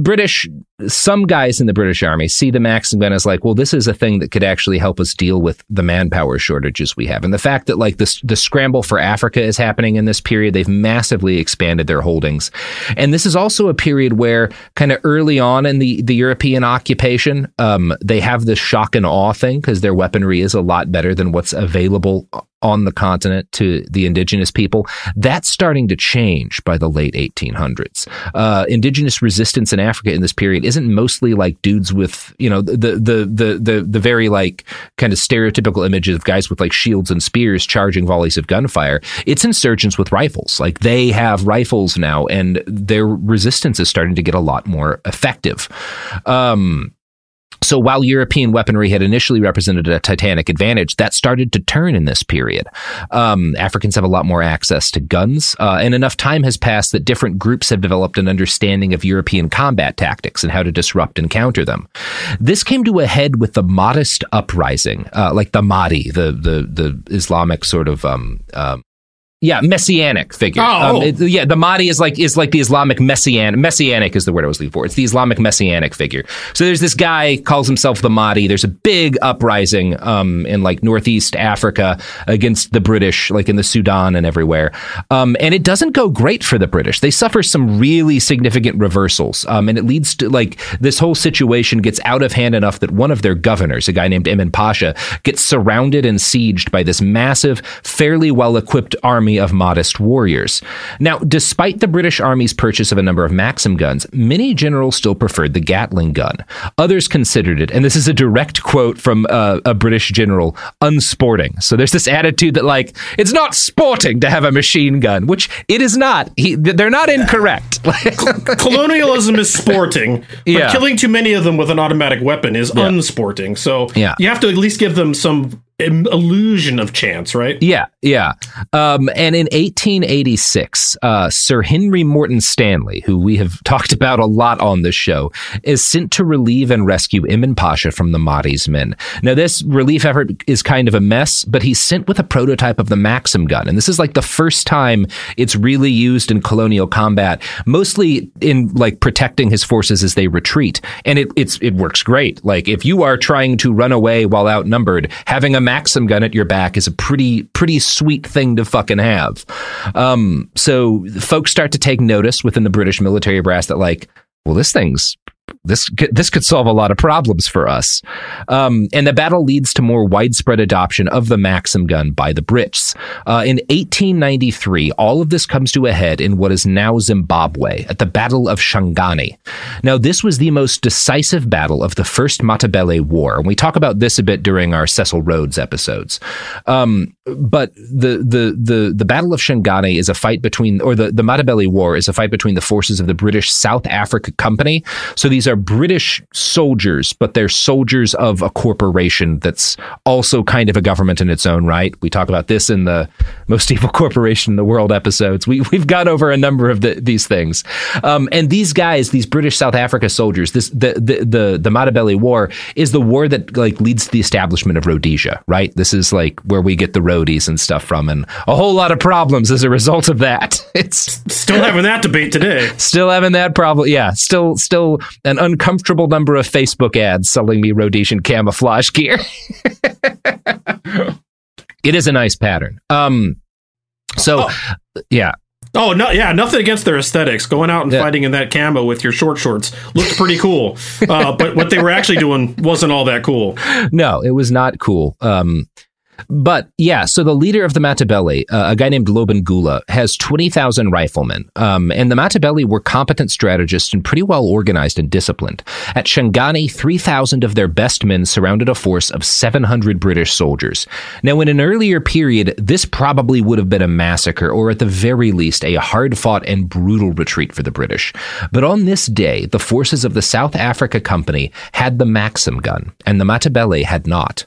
British some guys in the British Army see the Maxim gun as like, well, this is a thing that could actually help us deal with the manpower shortages we have. And the fact that like this, the scramble for Africa is happening in this period, they've massively expanded their holdings. And this is also a period where kind of early on in the, the European occupation, um, they have this shock and awe thing because their weaponry is a lot better than what's available on the continent to the indigenous people. That's starting to change by the late 1800s. Uh, indigenous resistance in Africa in this period isn't mostly like dudes with you know the the the the the very like kind of stereotypical images of guys with like shields and spears charging volleys of gunfire. It's insurgents with rifles. Like they have rifles now, and their resistance is starting to get a lot more effective. Um, so while European weaponry had initially represented a titanic advantage, that started to turn in this period. Um, Africans have a lot more access to guns, uh, and enough time has passed that different groups have developed an understanding of European combat tactics and how to disrupt and counter them. This came to a head with the Mahdist uprising, uh, like the Mahdi, the the the Islamic sort of um, um, yeah, messianic figure. Oh, um, it, yeah, the Mahdi is like is like the Islamic messianic. Messianic is the word I was looking for. It's the Islamic messianic figure. So there's this guy calls himself the Mahdi. There's a big uprising um, in like northeast Africa against the British, like in the Sudan and everywhere. Um, and it doesn't go great for the British. They suffer some really significant reversals, um, and it leads to like this whole situation gets out of hand enough that one of their governors, a guy named Emin Pasha, gets surrounded and sieged by this massive, fairly well equipped army army of Mahdist warriors. Now, despite the British Army's purchase of a number of Maxim guns, many generals still preferred the Gatling gun. Others considered it, and this is a direct quote from uh, a British general, unsporting. So there's this attitude that, like, it's not sporting to have a machine gun, which it is not. He, they're not incorrect. (laughs) Colonialism is sporting, but Yeah. killing too many of them with an automatic weapon is unsporting. So Yeah. you have to at least give them some illusion of chance, right? Yeah, yeah. Um, and in 1886, uh, Sir Henry Morton Stanley, who we have (laughs) talked about a lot on this show, is sent to relieve and rescue Emin Pasha from the Mahdi's men. Now, this relief effort is kind of a mess, but he's sent with a prototype of the Maxim gun. And this is like the first time it's really used in colonial combat, mostly in like protecting his forces as they retreat. And it, it works great. Like if you are trying to run away while outnumbered, having a Maxim gun at your back is a pretty, pretty sweet thing to fucking have. Um, so folks start to take notice within the British military brass that like, well, this thing's this this could solve a lot of problems for us. Um, and the battle leads to more widespread adoption of the Maxim gun by the Brits. Uh, in 1893, all of this comes to a head in what is now Zimbabwe at the Battle of Shangani. Now, this was the most decisive battle of the First Matabele War, and we talk about this a bit during our Cecil Rhodes episodes. Um, but the the the the Battle of Shangani is a fight between, or the the Matabele War is a fight between the forces of the British South Africa Company. So these are British soldiers, but they're soldiers of a corporation that's also kind of a government in its own right. We talk about this in the most (laughs) evil corporation in the world episodes. We we've gone over a number of the, these things, um, and these guys, these British South Africa soldiers, this the the the, the Matabele War is the war that like leads to the establishment of Rhodesia. Right, this is like where we get the Rhodies and stuff from, and a whole lot of problems as a result of that. (laughs) It's Still having that debate today. Still having that problem. Yeah, still still an uncomfortable number of Facebook ads selling me Rhodesian camouflage gear. (laughs) it is a nice pattern. Um so yeah. Oh no, yeah, nothing against their aesthetics. Going out and fighting in that camo with your short shorts looked pretty cool, (laughs) uh, but what they were actually doing wasn't all that cool. No, it was not cool. Um but yeah, so the leader of the Matabele, uh, a guy named Lobengula, has 20,000 riflemen. Um, and the Matabele were competent strategists and pretty well organized and disciplined. At Shangani, 3,000 of their best men surrounded a force of 700 British soldiers. Now, in an earlier period, this probably would have been a massacre, or at the very least, a hard fought and brutal retreat for the British. But on this day, the forces of the South Africa Company had the Maxim gun, and the Matabele had not.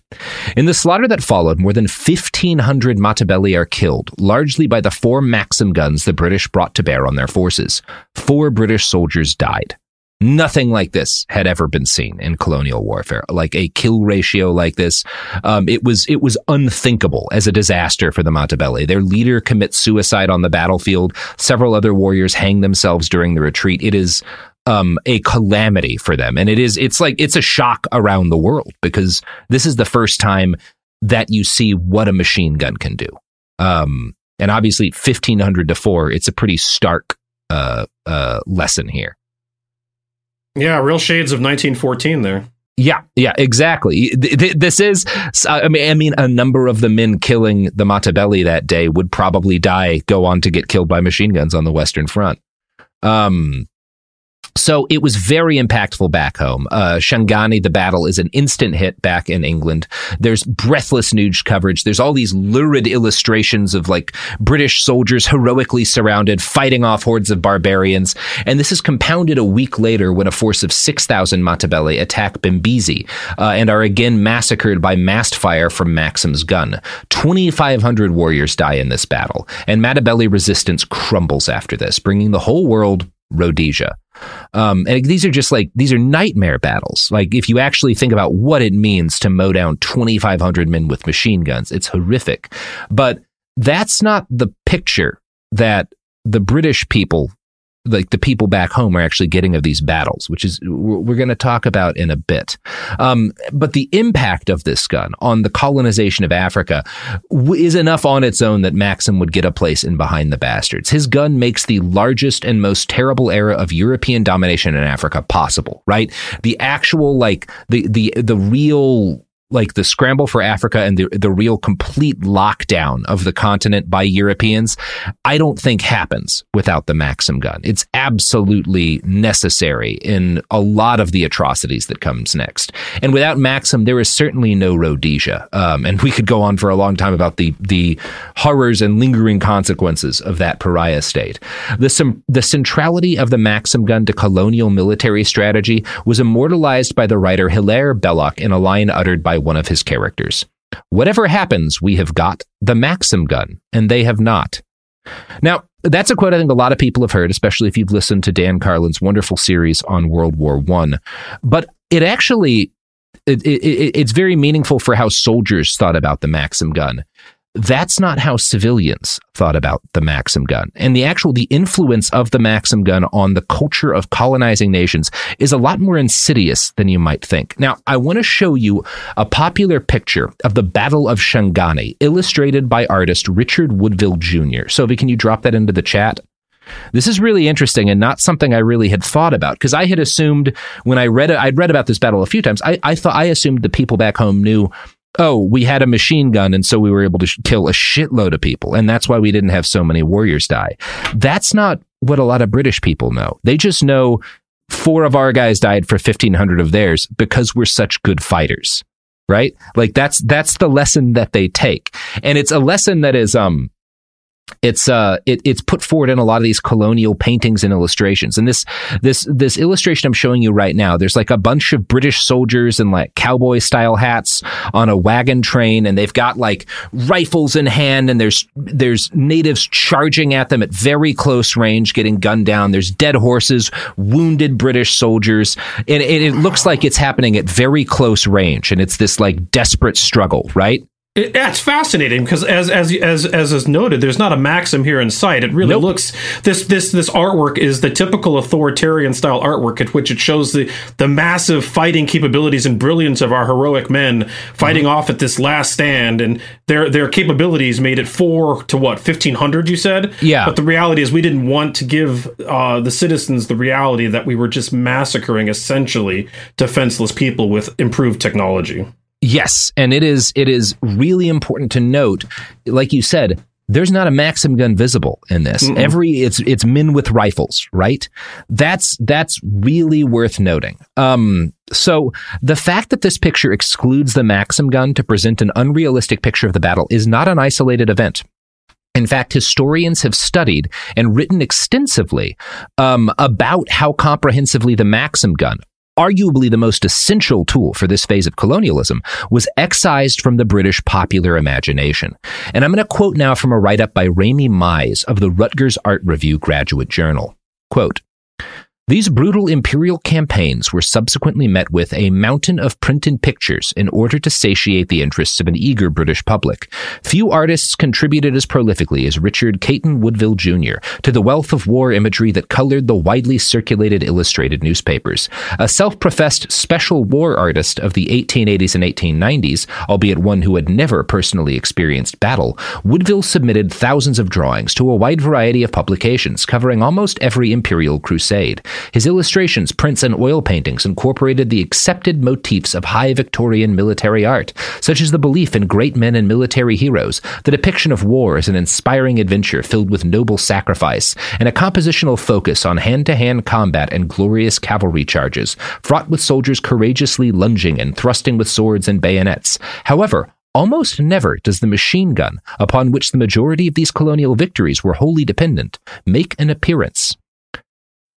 In the slaughter that followed, more than 1,500 Matabele are killed, largely by the four Maxim guns the British brought to bear on their forces. Four British soldiers died. Nothing like this had ever been seen in colonial warfare. Like a kill ratio like this, um, it was it was unthinkable as a disaster for the Matabele. Their leader commits suicide on the battlefield. Several other warriors hang themselves during the retreat. It is um, a calamity for them, and it is it's like it's a shock around the world because this is the first time that you see what a machine gun can do. Um, and obviously, fifteen hundred to four, it's a pretty stark uh, uh, lesson here. Yeah, real shades of 1914 there. Yeah, yeah, exactly. Th- th- This is, I mean, I mean, a number of the men killing the Matabele that day would probably die, go on to get killed by machine guns on the Western Front. Um, So it was very impactful back home. Uh, Shangani, the battle, is an instant hit back in England. There's breathless news coverage. There's all these lurid illustrations of like British soldiers heroically surrounded, fighting off hordes of barbarians. And this is compounded a week later when a force of 6,000 Matabele attack Bembezi uh, and are again massacred by massed fire from Maxim's gun. 2,500 warriors die in this battle, and Matabele resistance crumbles after this, bringing the whole world Rhodesia. Um, and these are just like these are nightmare battles. Like if you actually think about what it means to mow down 2,500 men with machine guns, it's horrific. But that's not the picture that the British people like the people back home are actually getting of these battles, which is we're going to talk about in a bit. Um, but the impact of this gun on the colonization of Africa is enough on its own that Maxim would get a place in Behind the Bastards. His gun makes the largest and most terrible era of European domination in Africa possible. Right, the actual like the the the real like the scramble for Africa and the the real complete lockdown of the continent by Europeans, I don't think happens without the Maxim gun. It's absolutely necessary in a lot of the atrocities that comes next. And without Maxim, there is certainly no Rhodesia. Um, and we could go on for a long time about the the horrors and lingering consequences of that pariah state. The the centrality of the Maxim gun to colonial military strategy was immortalized by the writer Hilaire Belloc in a line uttered by one of his characters. Whatever happens, we have got the Maxim gun, and they have not. Now, that's a quote I think a lot of people have heard, especially if you've listened to Dan Carlin's wonderful series on World War One. But it actually it, it, it's very meaningful for how soldiers thought about the Maxim gun. That's not how civilians thought about the Maxim gun. And the actual, the influence of the Maxim gun on the culture of colonizing nations is a lot more insidious than you might think. Now, I want to show you a popular picture of the Battle of Shangani, illustrated by artist Richard Woodville Jr. Sophie, can you drop that into the chat? This is really interesting and not something I really had thought about because I had assumed when I read it, I'd read about this battle a few times. I, I thought I assumed the people back home knew oh, we had a machine gun and so we were able to sh- kill a shitload of people. And that's why we didn't have so many warriors die. That's not what a lot of British people know. They just know four of our guys died for 1500 of theirs because we're such good fighters. Right? Like that's, that's the lesson that they take. And it's a lesson that is, um, it's uh it, it's put forward in a lot of these colonial paintings and illustrations. And this this this illustration i'm showing you right now there's like a bunch of british soldiers in like cowboy style hats on a wagon train and they've got like rifles in hand and there's there's natives charging at them at very close range getting gunned down. There's dead horses wounded british soldiers and it, it looks like it's happening at very close range and it's this like desperate struggle right it, that's fascinating because, as as as as is noted, there's not a maxim here in sight. It really nope. looks this this this artwork is the typical authoritarian style artwork at which it shows the the massive fighting capabilities and brilliance of our heroic men fighting mm-hmm. off at this last stand, and their their capabilities made it four to what fifteen hundred. You said, yeah. But the reality is, we didn't want to give uh, the citizens the reality that we were just massacring essentially defenseless people with improved technology. Yes, and it is it is really important to note, like you said, there's not a Maxim gun visible in this. Mm-mm. Every it's it's men with rifles, right? That's that's really worth noting. Um, so the fact that this picture excludes the Maxim gun to present an unrealistic picture of the battle is not an isolated event. In fact, historians have studied and written extensively um, about how comprehensively the Maxim gun, arguably the most essential tool for this phase of colonialism, was excised from the British popular imagination. And I'm going to quote now from a write up by Ramey Mize of the Rutgers Art Review Graduate Journal. Quote, these brutal imperial campaigns were subsequently met with a mountain of printed pictures in order to satiate the interests of an eager British public. Few artists contributed as prolifically as Richard Caton Woodville Jr. to the wealth of war imagery that colored the widely circulated illustrated newspapers. A self-professed special war artist of the 1880s and 1890s, albeit one who had never personally experienced battle, Woodville submitted thousands of drawings to a wide variety of publications covering almost every imperial crusade. His illustrations, prints, and oil paintings incorporated the accepted motifs of high Victorian military art, such as the belief in great men and military heroes, the depiction of war as an inspiring adventure filled with noble sacrifice, and a compositional focus on hand to hand combat and glorious cavalry charges, fraught with soldiers courageously lunging and thrusting with swords and bayonets. However, Almost never does the machine gun, upon which the majority of these colonial victories were wholly dependent, make an appearance.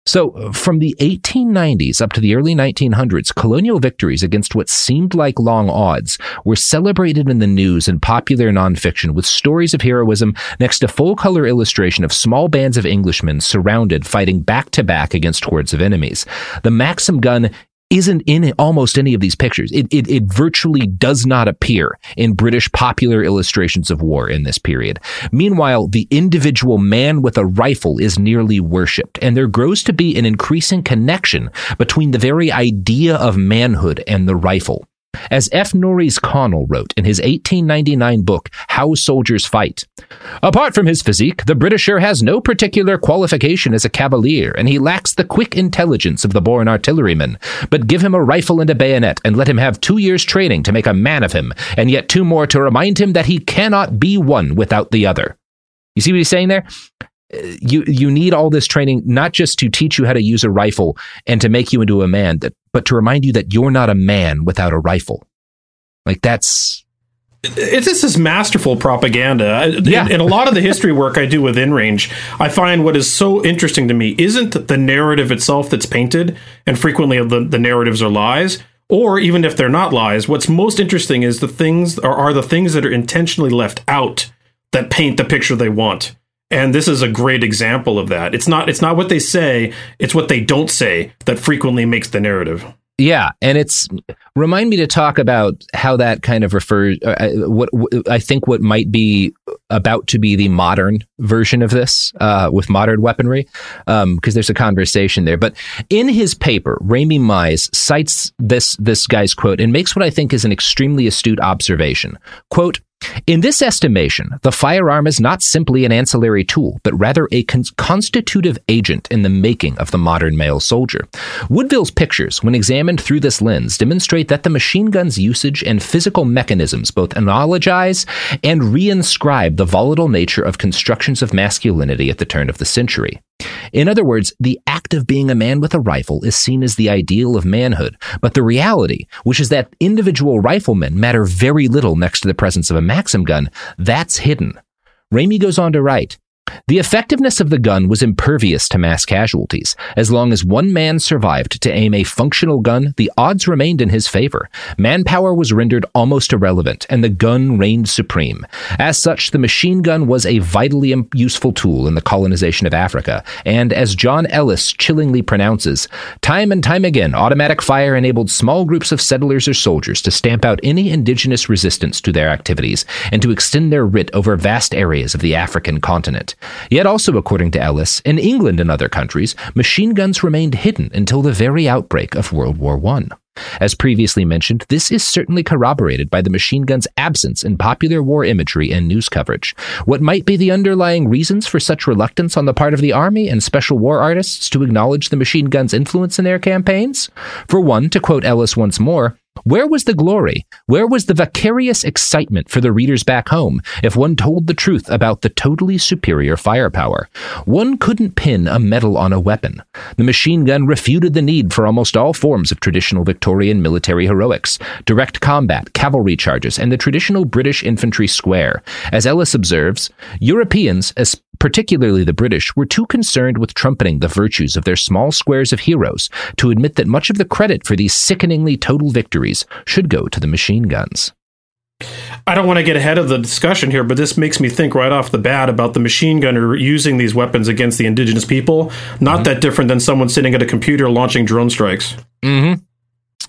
So, uh, from the 1890s up to the early 1900s, colonial victories against what seemed like long odds were celebrated in the news and popular nonfiction with stories of heroism next to full color illustration of small bands of Englishmen surrounded fighting back to back against hordes of enemies. The Maxim gun isn't in almost any of these pictures. It, it, it, virtually does not appear in British popular illustrations of war in this period. Meanwhile, the individual man with a rifle is nearly worshipped, and there grows to be an increasing connection between the very idea of manhood and the rifle. As F. Norreys Connell wrote in his 1899 book, How Soldiers Fight, apart from his physique, the Britisher has no particular qualification as a cavalier, and he lacks the quick intelligence of the born artilleryman. But give him a rifle and a bayonet, and let him have two years' training to make a man of him, and yet two more to remind him that he cannot be one without the other. You see what he's saying there? Uh, you you need all this training not just to teach you how to use a rifle and to make you into a man that but to remind you that you're not a man without a rifle like that's it, this is masterful propaganda. Yeah. In, in, a lot of the history work I do within range, I find what is so interesting to me isn't the narrative itself that's painted, and frequently the, the narratives are lies, or even if they're not lies, what's most interesting is the things are, are the things that are intentionally left out that paint the picture they want and this is a great example of that. It's not it's not what they say it's what they don't say that frequently makes the narrative. Yeah and it's remind me to talk about how that kind of refers uh, uh what, what, i think what might be about to be the modern version of this uh, with modern weaponry because um, there's a conversation there. But in his paper Ramey Mize cites this this guy's quote and makes what i think is an extremely astute observation. Quote in this estimation, the firearm is not simply an ancillary tool, but rather a con- constitutive agent in the making of the modern male soldier. Woodville's pictures, when examined through this lens, demonstrate that the machine gun's usage and physical mechanisms both analogize and reinscribe the volatile nature of constructions of masculinity at the turn of the century. In other words, the act of being a man with a rifle is seen as the ideal of manhood, but the reality, which is that individual riflemen matter very little next to the presence of a Maxim gun, that's hidden. Ramey goes on to write, the effectiveness of the gun was impervious to mass casualties. As long as one man survived to aim a functional gun, the odds remained in his favor. Manpower was rendered almost irrelevant, and the gun reigned supreme. As such, the machine gun was a vitally useful tool in the colonization of Africa, and as John Ellis chillingly pronounces, time and time again, automatic fire enabled small groups of settlers or soldiers to stamp out any indigenous resistance to their activities and to extend their writ over vast areas of the African continent. Yet, also according to Ellis, in England and other countries, machine guns remained hidden until the very outbreak of World War I. As previously mentioned, this is certainly corroborated by the machine gun's absence in popular war imagery and news coverage. What might be the underlying reasons for such reluctance on the part of the Army and special war artists to acknowledge the machine gun's influence in their campaigns? For one, to quote Ellis once more, where was the glory? Where was the vicarious excitement for the readers back home if one told the truth about the totally superior firepower? One couldn't pin a medal on a weapon. The machine gun refuted the need for almost all forms of traditional Victorian military heroics, direct combat, cavalry charges, and the traditional British infantry square. As Ellis observes, Europeans, particularly the British, were too concerned with trumpeting the virtues of their small squares of heroes to admit that much of the credit for these sickeningly total victories should go to the machine guns. I don't want to get ahead of the discussion here, but this makes me think right off the bat about the machine gunner using these weapons against the indigenous people. Not mm-hmm. that different than someone sitting at a computer launching drone strikes. Mm-hmm.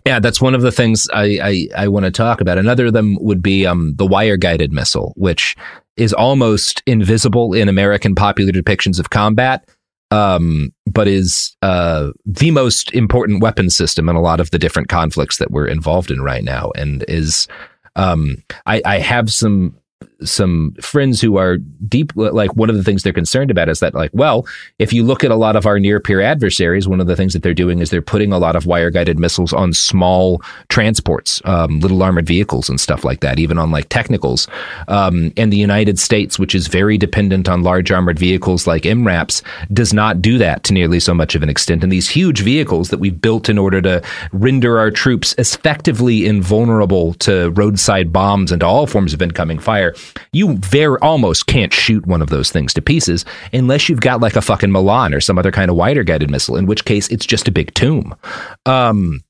Yeah, that's one of the things I, I, I want to talk about. Another of them would be um, the wire guided missile, which is almost invisible in American popular depictions of combat, um, but is uh, the most important weapon system in a lot of the different conflicts that we're involved in right now, and is um, I, I have some some friends who are deep like one of the things they're concerned about is that like well if you look at a lot of our near peer adversaries one of the things that they're doing is they're putting a lot of wire guided missiles on small transports um, little armored vehicles and stuff like that even on like technicals. Um, and the united states which is very dependent on large armored vehicles like mraps does not do that to nearly so much of an extent. And these huge vehicles that we've built in order to render our troops effectively invulnerable to roadside bombs and to all forms of incoming fire you very almost can't shoot one of those things to pieces unless you've got like a fucking Milan or some other kind of wire guided missile, in which case it's just a big tomb. Um,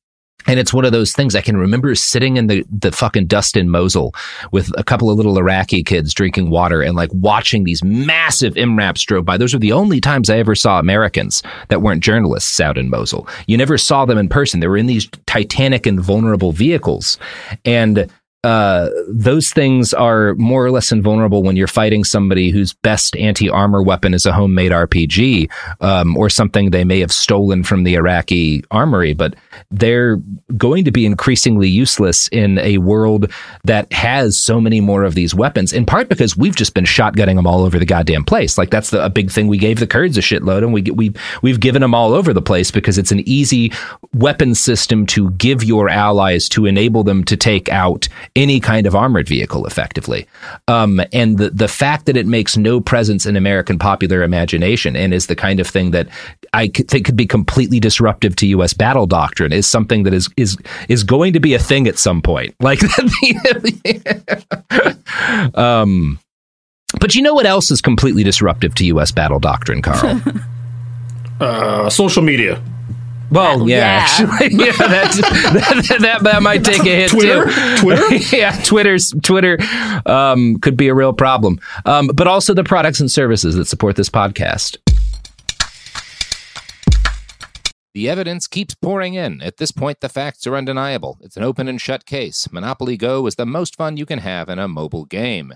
and it's one of those things I can remember sitting in the, the fucking dust in Mosul with a couple of little Iraqi kids drinking water and like watching these massive MRAPs drove by. Those were the only times I ever saw Americans that weren't journalists out in Mosul. You never saw them in person. They were in these titanic and vulnerable vehicles. And uh, those things are more or less invulnerable when you're fighting somebody whose best anti armor weapon is a homemade RPG um, or something they may have stolen from the Iraqi armory. But they're going to be increasingly useless in a world that has so many more of these weapons, in part because we've just been shotgunning them all over the goddamn place. Like that's the, a big thing we gave the Kurds a shitload, and we we we've given them all over the place because it's an easy weapon system to give your allies to enable them to take out any kind of armored vehicle effectively. Um, and the the fact that it makes no presence in American popular imagination and is the kind of thing that I think could be completely disruptive to U.S. battle doctrine is something that is is is going to be a thing at some point. (laughs) Like, (laughs) um, but you know what else is completely disruptive to U.S. battle doctrine, Karl? (laughs) uh, social media. Well, yeah, yeah. actually, (laughs) yeah, that, that, that might take a hit Twitter? too. Twitter, (laughs) yeah, Twitter's Twitter um, could be a real problem, um, but also the products and services that support this podcast. The evidence keeps pouring in. At this point, the facts are undeniable. It's an open and shut case. Monopoly Go is the most fun you can have in a mobile game.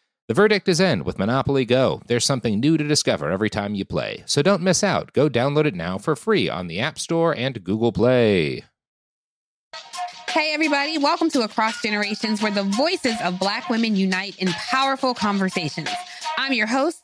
The verdict is in with Monopoly Go. There's something new to discover every time you play. So don't miss out. Go download it now for free on the App Store and Google Play. Hey, everybody, welcome to Across Generations, where the voices of Black women unite in powerful conversations. I'm your host,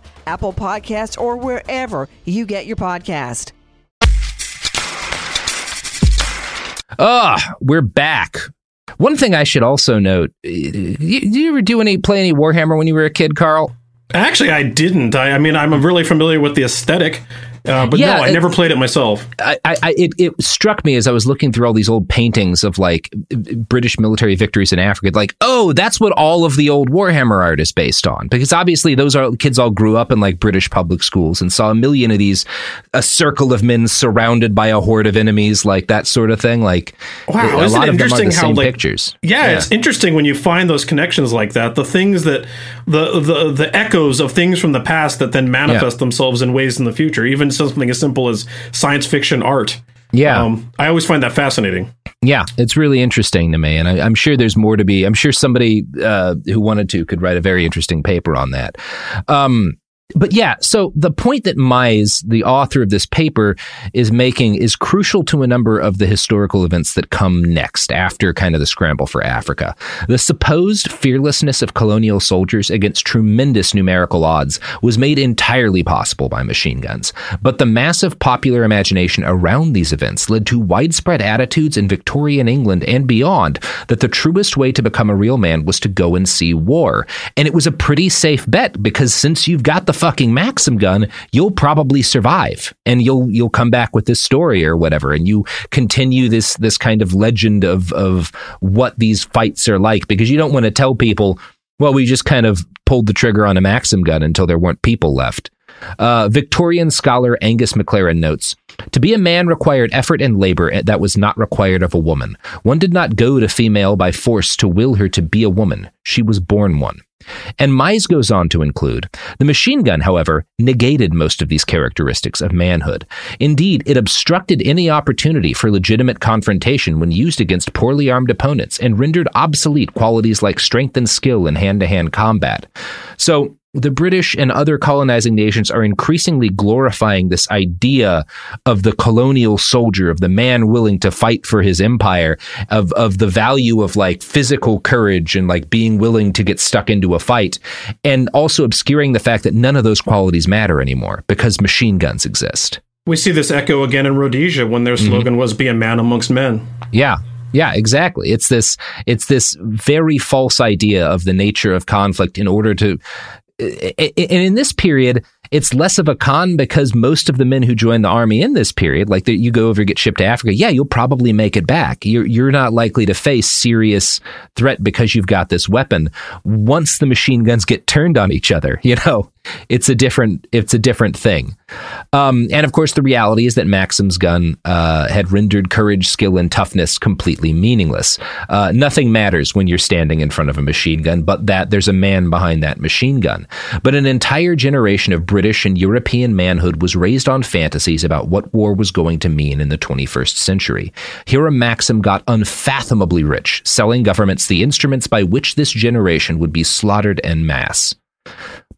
Apple Podcasts, or wherever you get your podcast. Ah, we're back. One thing I should also note: you, do you ever do any play any Warhammer when you were a kid, Karl? Actually, I didn't. I, I mean, I'm really familiar with the aesthetic. Uh, but yeah, no, I it, never played it myself. I, I, it, it struck me as I was looking through all these old paintings of like British military victories in Africa. Like, oh, that's what all of the old Warhammer art is based on. Because obviously, those are kids all grew up in like British public schools and saw a million of these, a circle of men surrounded by a horde of enemies, like that sort of thing. Like, wow, a lot of them are the same like, pictures. Yeah, yeah, it's interesting when you find those connections like that. The things that the the the echoes of things from the past that then manifest yeah. themselves in ways in the future. Even something as simple as science fiction art. Yeah. Um, I always find that fascinating. Yeah, it's really interesting to me. And I, am sure there's more to be. I'm sure somebody uh, who wanted to could write a very interesting paper on that. Um, but yeah, so the point that Mize, the author of this paper, is making is crucial to a number of the historical events that come next after kind of the scramble for Africa. The supposed fearlessness of colonial soldiers against tremendous numerical odds was made entirely possible by machine guns. But the massive popular imagination around these events led to widespread attitudes in Victorian England and beyond that the truest way to become a real man was to go and see war. And it was a pretty safe bet because since you've got the fucking Maxim gun, you'll probably survive and you'll you'll come back with this story or whatever and you continue this this kind of legend of of what these fights are like because you don't want to tell people well we just kind of pulled the trigger on a Maxim gun until there weren't people left. Uh, Victorian scholar Angus McLaren notes To be a man required effort and labor that was not required of a woman. One did not goad a female by force to will her to be a woman. She was born one. And Mize goes on to include the machine gun, however, negated most of these characteristics of manhood. Indeed, it obstructed any opportunity for legitimate confrontation when used against poorly armed opponents and rendered obsolete qualities like strength and skill in hand to hand combat. So, the British and other colonizing nations are increasingly glorifying this idea of the colonial soldier, of the man willing to fight for his empire, of, of the value of like physical courage and like being willing to get stuck into a fight, and also obscuring the fact that none of those qualities matter anymore because machine guns exist. We see this echo again in Rhodesia when their slogan mm-hmm. was "Be a man amongst men." Yeah, yeah, exactly. It's this it's this very false idea of the nature of conflict in order to and in this period, it's less of a con because most of the men who join the army in this period, like the, you go over get shipped to Africa, yeah, you'll probably make it back. You're you're not likely to face serious threat because you've got this weapon. Once the machine guns get turned on each other, (laughs) you know, it's a different it's a different thing. Um, and of course, the reality is that Maxim's gun uh, had rendered courage, skill, and toughness completely meaningless. Uh, nothing matters when you're standing in front of a machine gun, but that there's a man behind that machine gun. But an entire generation of British and European manhood was raised on fantasies about what war was going to mean in the 21st century. Hiram Maxim got unfathomably rich, selling governments the instruments by which this generation would be slaughtered en masse.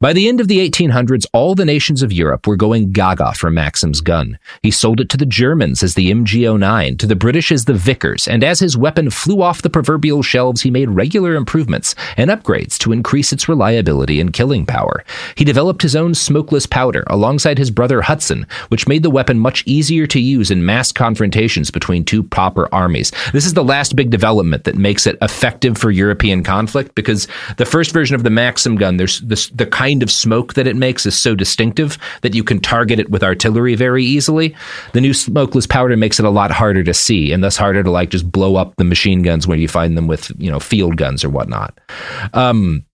By the end of the 1800s, all the nations of Europe were going gaga for Maxim's gun. He sold it to the Germans as the MG09, to the British as the Vickers, and as his weapon flew off the proverbial shelves, he made regular improvements and upgrades to increase its reliability and killing power. He developed his own smokeless powder alongside his brother Hudson, which made the weapon much easier to use in mass confrontations between two proper armies. This is the last big development that makes it effective for European conflict because the first version of the Maxim gun, there's the the kind of smoke that it makes is so distinctive that you can target it with artillery very easily. The new smokeless powder makes it a lot harder to see, and thus harder to like just blow up the machine guns where you find them with you know field guns or whatnot. Um,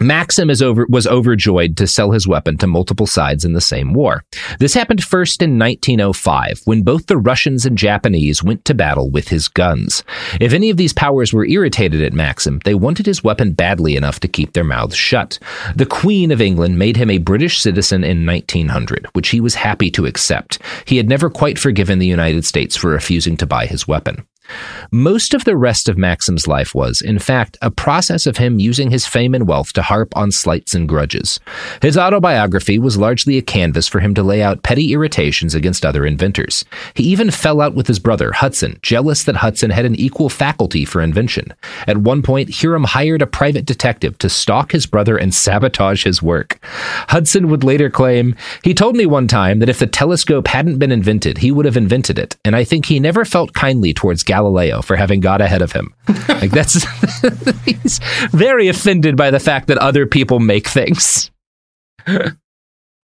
Maxim over, was overjoyed to sell his weapon to multiple sides in the same war. This happened first in 1905, when both the Russians and Japanese went to battle with his guns. If any of these powers were irritated at Maxim, they wanted his weapon badly enough to keep their mouths shut. The Queen of England made him a British citizen in 1900, which he was happy to accept. He had never quite forgiven the United States for refusing to buy his weapon. Most of the rest of Maxim's life was, in fact, a process of him using his fame and wealth to harp on slights and grudges. His autobiography was largely a canvas for him to lay out petty irritations against other inventors. He even fell out with his brother, Hudson, jealous that Hudson had an equal faculty for invention. At one point, Hiram hired a private detective to stalk his brother and sabotage his work. Hudson would later claim, He told me one time that if the telescope hadn't been invented, he would have invented it, and I think he never felt kindly towards for having got ahead of him. (laughs) like that's (laughs) he's very offended by the fact that other people make things.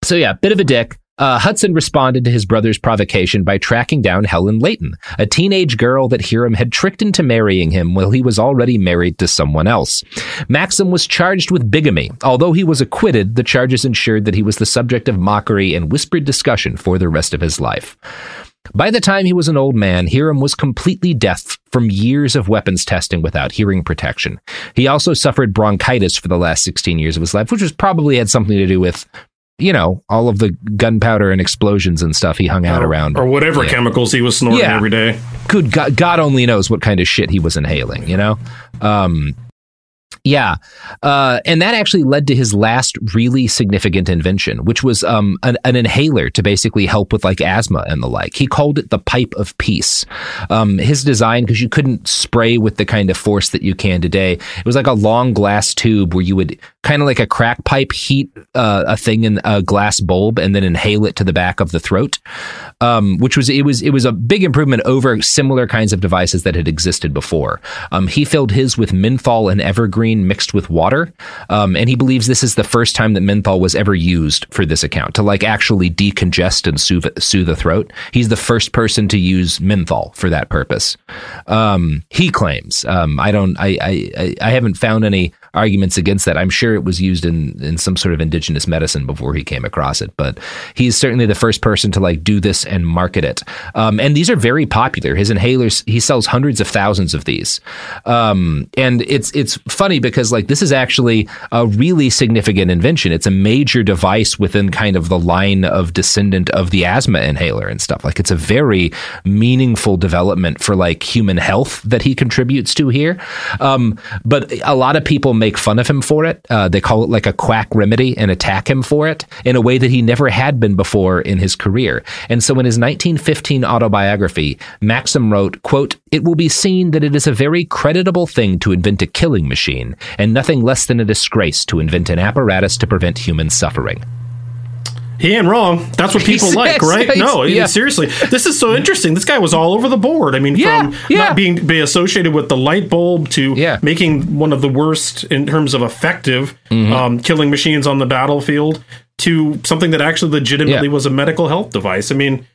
so yeah, bit of a dick. Uh, Hudson responded to his brother's provocation by tracking down Helen Leighton, a teenage girl that Hiram had tricked into marrying him while he was already married to someone else. Maxim was charged with bigamy. Although he was acquitted, the charges ensured that he was the subject of mockery and whispered discussion for the rest of his life. By the time he was an old man, Hiram was completely deaf from years of weapons testing without hearing protection. He also suffered bronchitis for the last 16 years of his life, which was probably had something to do with, you know, all of the gunpowder and explosions and stuff he hung out or, around. or whatever Yeah. chemicals he was snorting Yeah. every day. Good God, God only knows what kind of shit he was inhaling, you know? Um, yeah. Uh, and that actually led to his last really significant invention, which was um, an, an inhaler to basically help with like asthma and the like. He called it the pipe of peace. Um, his design, because you couldn't spray with the kind of force that you can today, it was like a long glass tube where you would kind of like a crack pipe heat uh, a thing in a glass bulb and then inhale it to the back of the throat. Um, which was it was it was a big improvement over similar kinds of devices that had existed before. Um, he filled his with menthol and evergreen mixed with water, um, and he believes this is the first time that menthol was ever used for this account to like actually decongest and soothe, soothe the throat. He's the first person to use menthol for that purpose. Um, he claims. Um, I don't. I, I I- I haven't found any arguments against that. I'm sure it was used in in some sort of indigenous medicine before he came across it, but he's certainly the first person to like do this and market it. Um, and these are very popular. His inhalers, he sells hundreds of thousands of these. Um, and it's it's funny because like this is actually a really significant invention. It's a major device within kind of the line of descendant of the asthma inhaler and stuff. Like it's a very meaningful development for like human health that he contributes to here. Um, but a lot of people make fun of him for it. Uh, they call it like a quack remedy and attack him for it in a way that he never had been before in his career. And so in his 1915 autobiography, Maxim wrote, quote, it will be seen that it is a very creditable thing to invent a killing machine and nothing less than a disgrace to invent an apparatus to prevent human suffering. He ain't wrong. That's what (laughs) people like, right? No, yeah. seriously. This is so interesting. This guy was all over the board. I mean, from not being be associated with the light bulb to making one of the worst in terms of effective Mm-hmm. um, killing machines on the battlefield to something that actually legitimately Yeah. was a medical health device. I mean,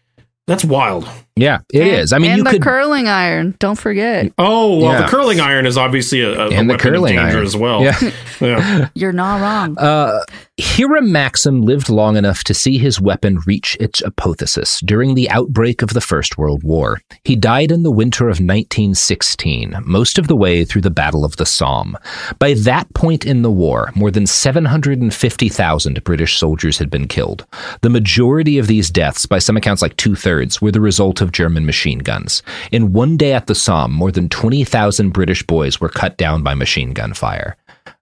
that's wild. Yeah, it is. I mean, and you the could. curling iron. Don't forget. Oh, well, Yeah. the curling iron is obviously a, a, a And the weapon curling of danger iron. as well. Yeah. (laughs) yeah. You're not wrong. Uh, Hiram Maxim lived long enough to see his weapon reach its apotheosis during the outbreak of the First World War. He died in the winter of 1916, most of the way through the Battle of the Somme. By that point in the war, more than 750,000 British soldiers had been killed. The majority of these deaths, by some accounts like two thirds, were the result of German machine guns. In one day at the Somme, more than 20,000 British boys were cut down by machine gun fire.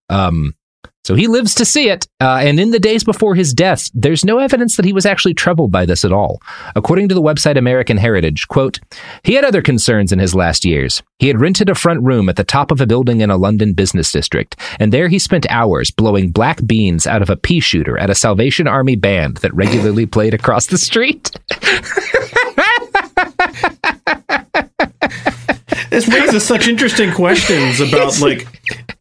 Um, so he lives to see it. Uh, and in the days before his death, there's no evidence that he was actually troubled by this at all. According to the website American Heritage, quote, he had other concerns in his last years. He had rented a front room at the top of a building in a London business district, and there he spent hours blowing black beans out of a pea shooter at a Salvation Army band that regularly played across the street. (laughs) This raises such interesting questions about like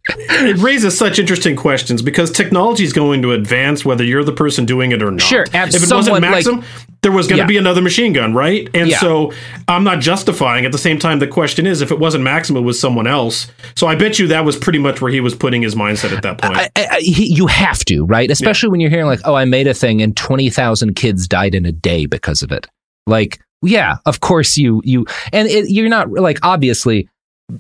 it raises such interesting questions because technology is going to advance whether you're the person doing it or not. Sure, if it wasn't Maxim, like, there was going to yeah. be another machine gun, right? And yeah. so I'm not justifying. At the same time, the question is, if it wasn't Maxim, it was someone else. So I bet you that was pretty much where he was putting his mindset at that point. I, I, he, you have to, right? Especially yeah. when you're hearing like, "Oh, I made a thing and twenty thousand kids died in a day because of it." Like, yeah, of course you you and it, you're not like obviously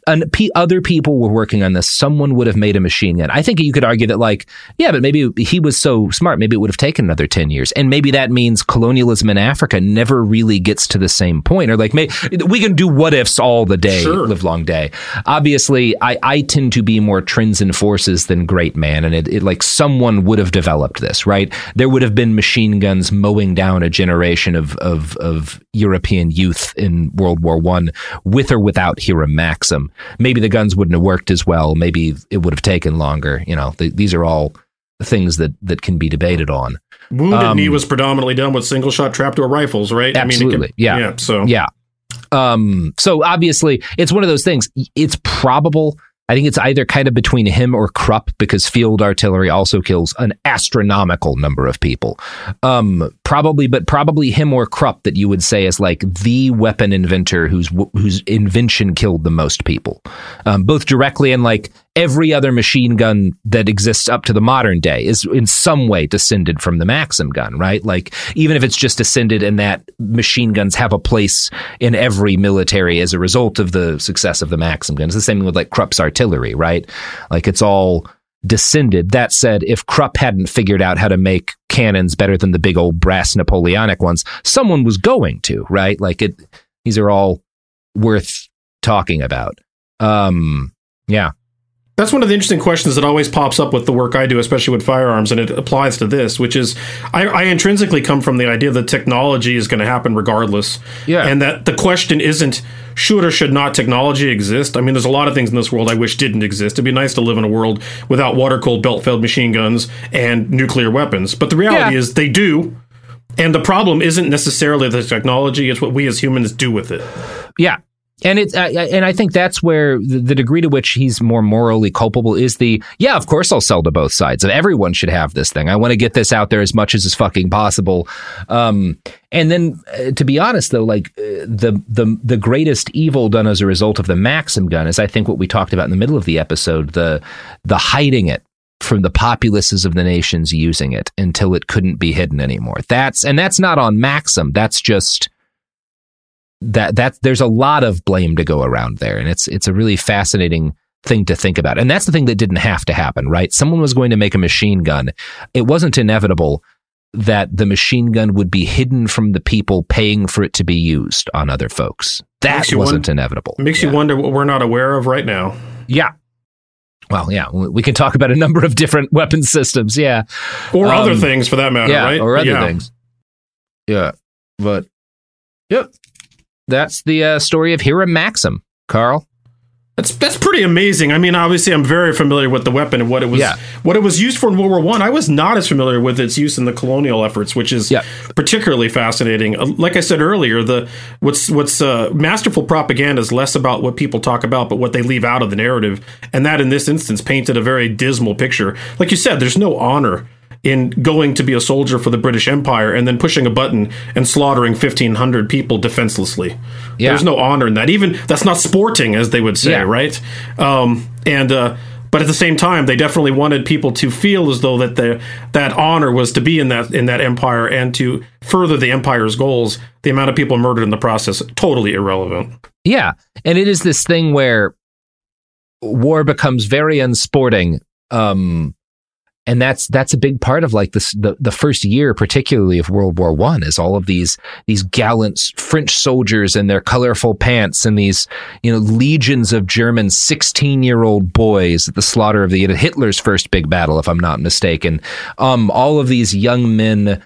and p- other people were working on this. Someone would have made a machine gun. I think you could argue that, like, yeah, but maybe he was so smart. Maybe it would have taken another 10 years. And maybe that means colonialism in Africa never really gets to the same point. Or, like, may, we can do what ifs all the day, sure. live long day. Obviously, I, I tend to be more trends and forces than great man. And it, it, like, someone would have developed this, right? There would have been machine guns mowing down a generation of, of, of European youth in World War One with or without Hiram Maxim maybe the guns wouldn't have worked as well. Maybe it would have taken longer. You know, th- these are all things that that can be debated on. Wounded um, Knee was predominantly done with single shot trapdoor rifles, right? Absolutely. I mean, yeah. Yeah. So yeah. Um, so obviously, it's one of those things. It's probable I think it's either kind of between him or Krupp because field artillery also kills an astronomical number of people. Um, probably, but probably him or Krupp that you would say is like the weapon inventor whose whose invention killed the most people, um, both directly and like every other machine gun that exists up to the modern day is in some way descended from the Maxim gun, right? Like even if it's just descended in that machine guns have a place in every military as a result of the success of the Maxim gun. It's the same with like Krupp's artillery, right? Like it's all descended. That said, if Krupp hadn't figured out how to make cannons better than the big old brass Napoleonic ones, someone was going to, right? Like it, these are all worth talking about. Um, yeah. That's one of the interesting questions that always pops up with the work I do, especially with firearms, and it applies to this, which is I, I intrinsically come from the idea that technology is going to happen regardless. Yeah. And that the question isn't should or should not technology exist. I mean, there's a lot of things in this world I wish didn't exist. It'd be nice to live in a world without water cooled belt fed machine guns and nuclear weapons. But the reality yeah. is they do. And the problem isn't necessarily the technology, it's what we as humans do with it. Yeah and it's uh, and I think that's where the, the, degree to which he's more morally culpable is the yeah of course I'll sell to both sides. And everyone should have this thing. I want to get this out there as much as is fucking possible. Um, and then uh, to be honest though like uh, the the the greatest evil done as a result of the Maxim gun is I think what we talked about in the middle of the episode the the hiding it from the populaces of the nations using it until it couldn't be hidden anymore. That's and that's not on Maxim. That's just that that there's a lot of blame to go around there, and it's it's a really fascinating thing to think about. And that's the thing that didn't have to happen, right? Someone was going to make a machine gun. It wasn't inevitable that the machine gun would be hidden from the people paying for it to be used on other folks. That wasn't wonder, inevitable. Makes yeah. you wonder what we're not aware of right now. Yeah. Well, yeah, we can talk about a number of different (laughs) weapon systems, yeah, or um, other things for that matter, yeah, right? Or other yeah. things, yeah. But yep, that's the uh, story of Hiram Maxim, Karl. That's that's pretty amazing. I mean, obviously, I'm very familiar with the weapon and what it was yeah. what it was used for in World War One. I. I was not as familiar with its use in the colonial efforts, which is yeah. particularly fascinating. Uh, like I said earlier, the what's what's uh, masterful propaganda is less about what people talk about, but what they leave out of the narrative, and that in this instance painted a very dismal picture. Like you said, there's no honor in going to be a soldier for the British Empire and then pushing a button and slaughtering 1,500 people defenselessly. Yeah. There's no honor in that. Even that's not sporting, as they would say, yeah. right? Um, and uh, but at the same time, they definitely wanted people to feel as though that the that honor was to be in that in that empire and to further the empire's goals. The amount of people murdered in the process totally irrelevant. Yeah, and it is this thing where war becomes very unsporting um, and that's that's a big part of like this the, the first year particularly of world war one is all of these these gallant french soldiers in their colorful pants and these you know legions of german 16 year old boys at the slaughter of the hitler's first big battle if i'm not mistaken. Um all of these young men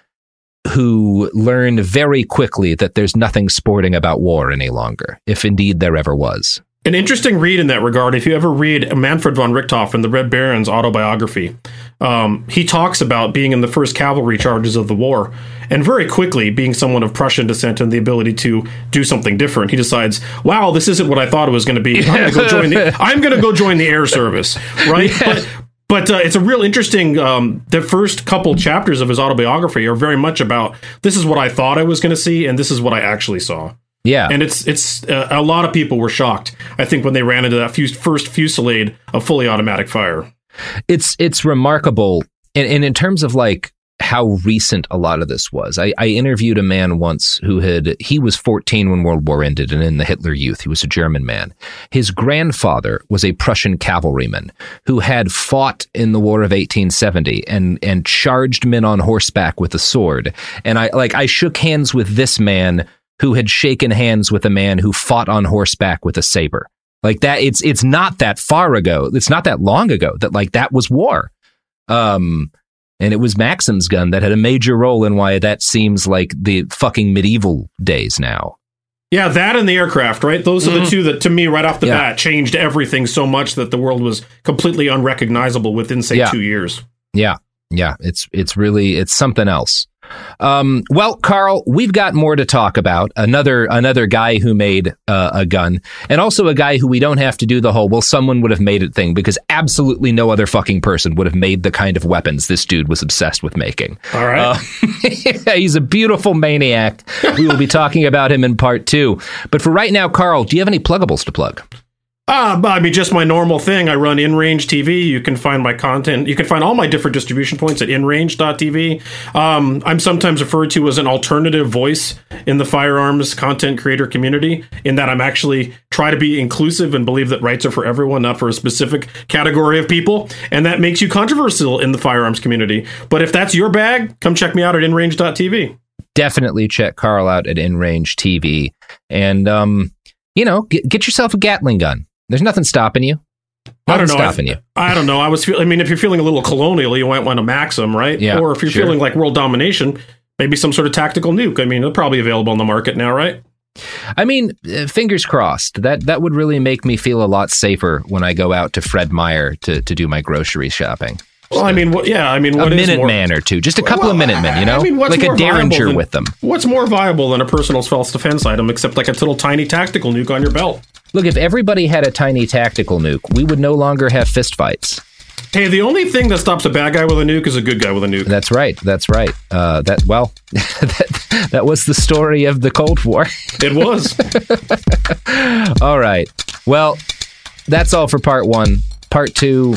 who learn very quickly that there's nothing sporting about war any longer if indeed there ever was. An interesting read in that regard, if you ever read Manfred von Richthofen the Red Baron's autobiography, um, he talks about being in the first cavalry charges of the war And very quickly, being someone of Prussian descent and the ability to do something different, he decides, "Wow, this isn't what I thought it was going to be. I'm going to go join the (laughs) I'm going to go join the air service." Right? (laughs) Yeah. But but uh, it's a real interesting. Um, the first couple chapters of his autobiography are very much about this is what I thought I was going to see, and this is what I actually saw. Yeah, and it's it's uh, a lot of people were shocked. I think when they ran into that fus- first fusillade of fully automatic fire. It's it's remarkable, and, and in terms of like how recent a lot of this was. I, I, interviewed a man once who had, he was 14 when World War ended and in the Hitler Youth. He was a German man. His grandfather was a Prussian cavalryman who had fought in the War of 1870 and, and charged men on horseback with a sword. And I, like, I shook hands with this man who had shaken hands with a man who fought on horseback with a saber. Like that, it's, it's not that far ago. It's not that long ago that like that was war. Um, and it was Maxim's gun that had a major role in why that seems like the fucking medieval days now. Yeah, that and the aircraft, right? Those mm-hmm. are the mm-hmm. two that, to me, right off the yeah. bat, changed everything so much that the world was completely unrecognizable within, say, yeah. two years. Yeah, yeah, it's it's really it's something else. Um, well, Karl, we've got more to talk about. Another another guy who made uh, a gun, and also a guy who we don't have to do the whole "well, someone would have made it" thing because absolutely no other fucking person would have made the kind of weapons this dude was obsessed with making. All right, uh, (laughs) he's a beautiful maniac. we will be talking about him in part two. But for right now, Karl, do you have any pluggables to plug? Uh, I mean, just my normal thing. I run InRange TV. You can find my content. You can find all my different distribution points at inrange.tv. Um, I'm sometimes referred to as an alternative voice in the firearms content creator community, in that I'm actually try to be inclusive and believe that rights are for everyone, not for a specific category of people. And that makes you controversial in the firearms community. But if that's your bag, come check me out at inrange.tv. Definitely check Karl out at InRange TV. And, um, you know, get, get yourself a Gatling gun there's nothing stopping you. Nothing I don't know. Stopping I, you. I don't know. I was. Feel, I mean, if you're feeling a little colonial, you might want a Maxim, right? Yeah. Or if you're sure. feeling like world domination, maybe some sort of tactical nuke. I mean, they're probably available on the market now, right? I mean, uh, fingers crossed. That that would really make me feel a lot safer when I go out to Fred Meyer to to do my grocery shopping. Well, I mean, what, yeah, I mean, what a minute man or two, just a couple well, of minute men, you know, I mean, like a Derringer than, with them. What's more viable than a personal self defense item, except like a little tiny tactical nuke on your belt? Look, if everybody had a tiny tactical nuke, we would no longer have fistfights. Hey, the only thing that stops a bad guy with a nuke is a good guy with a nuke. That's right. That's right. Uh, that well, (laughs) that, that was the story of the Cold War. it was. (laughs) all right. Well, that's all for part one. Part two,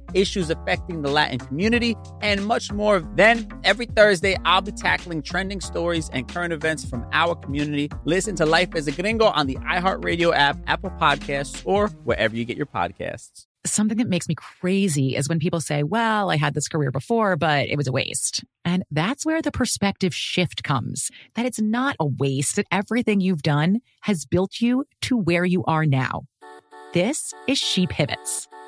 issues affecting the Latin community, and much more. Then, every Thursday, I'll be tackling trending stories and current events from our community. Listen to Life as a Gringo on the iHeartRadio app, Apple Podcasts, or wherever you get your podcasts. Something that makes me crazy is when people say, Well, I had this career before, but it was a waste. And that's where the perspective shift comes that it's not a waste, that everything you've done has built you to where you are now. This is She Pivots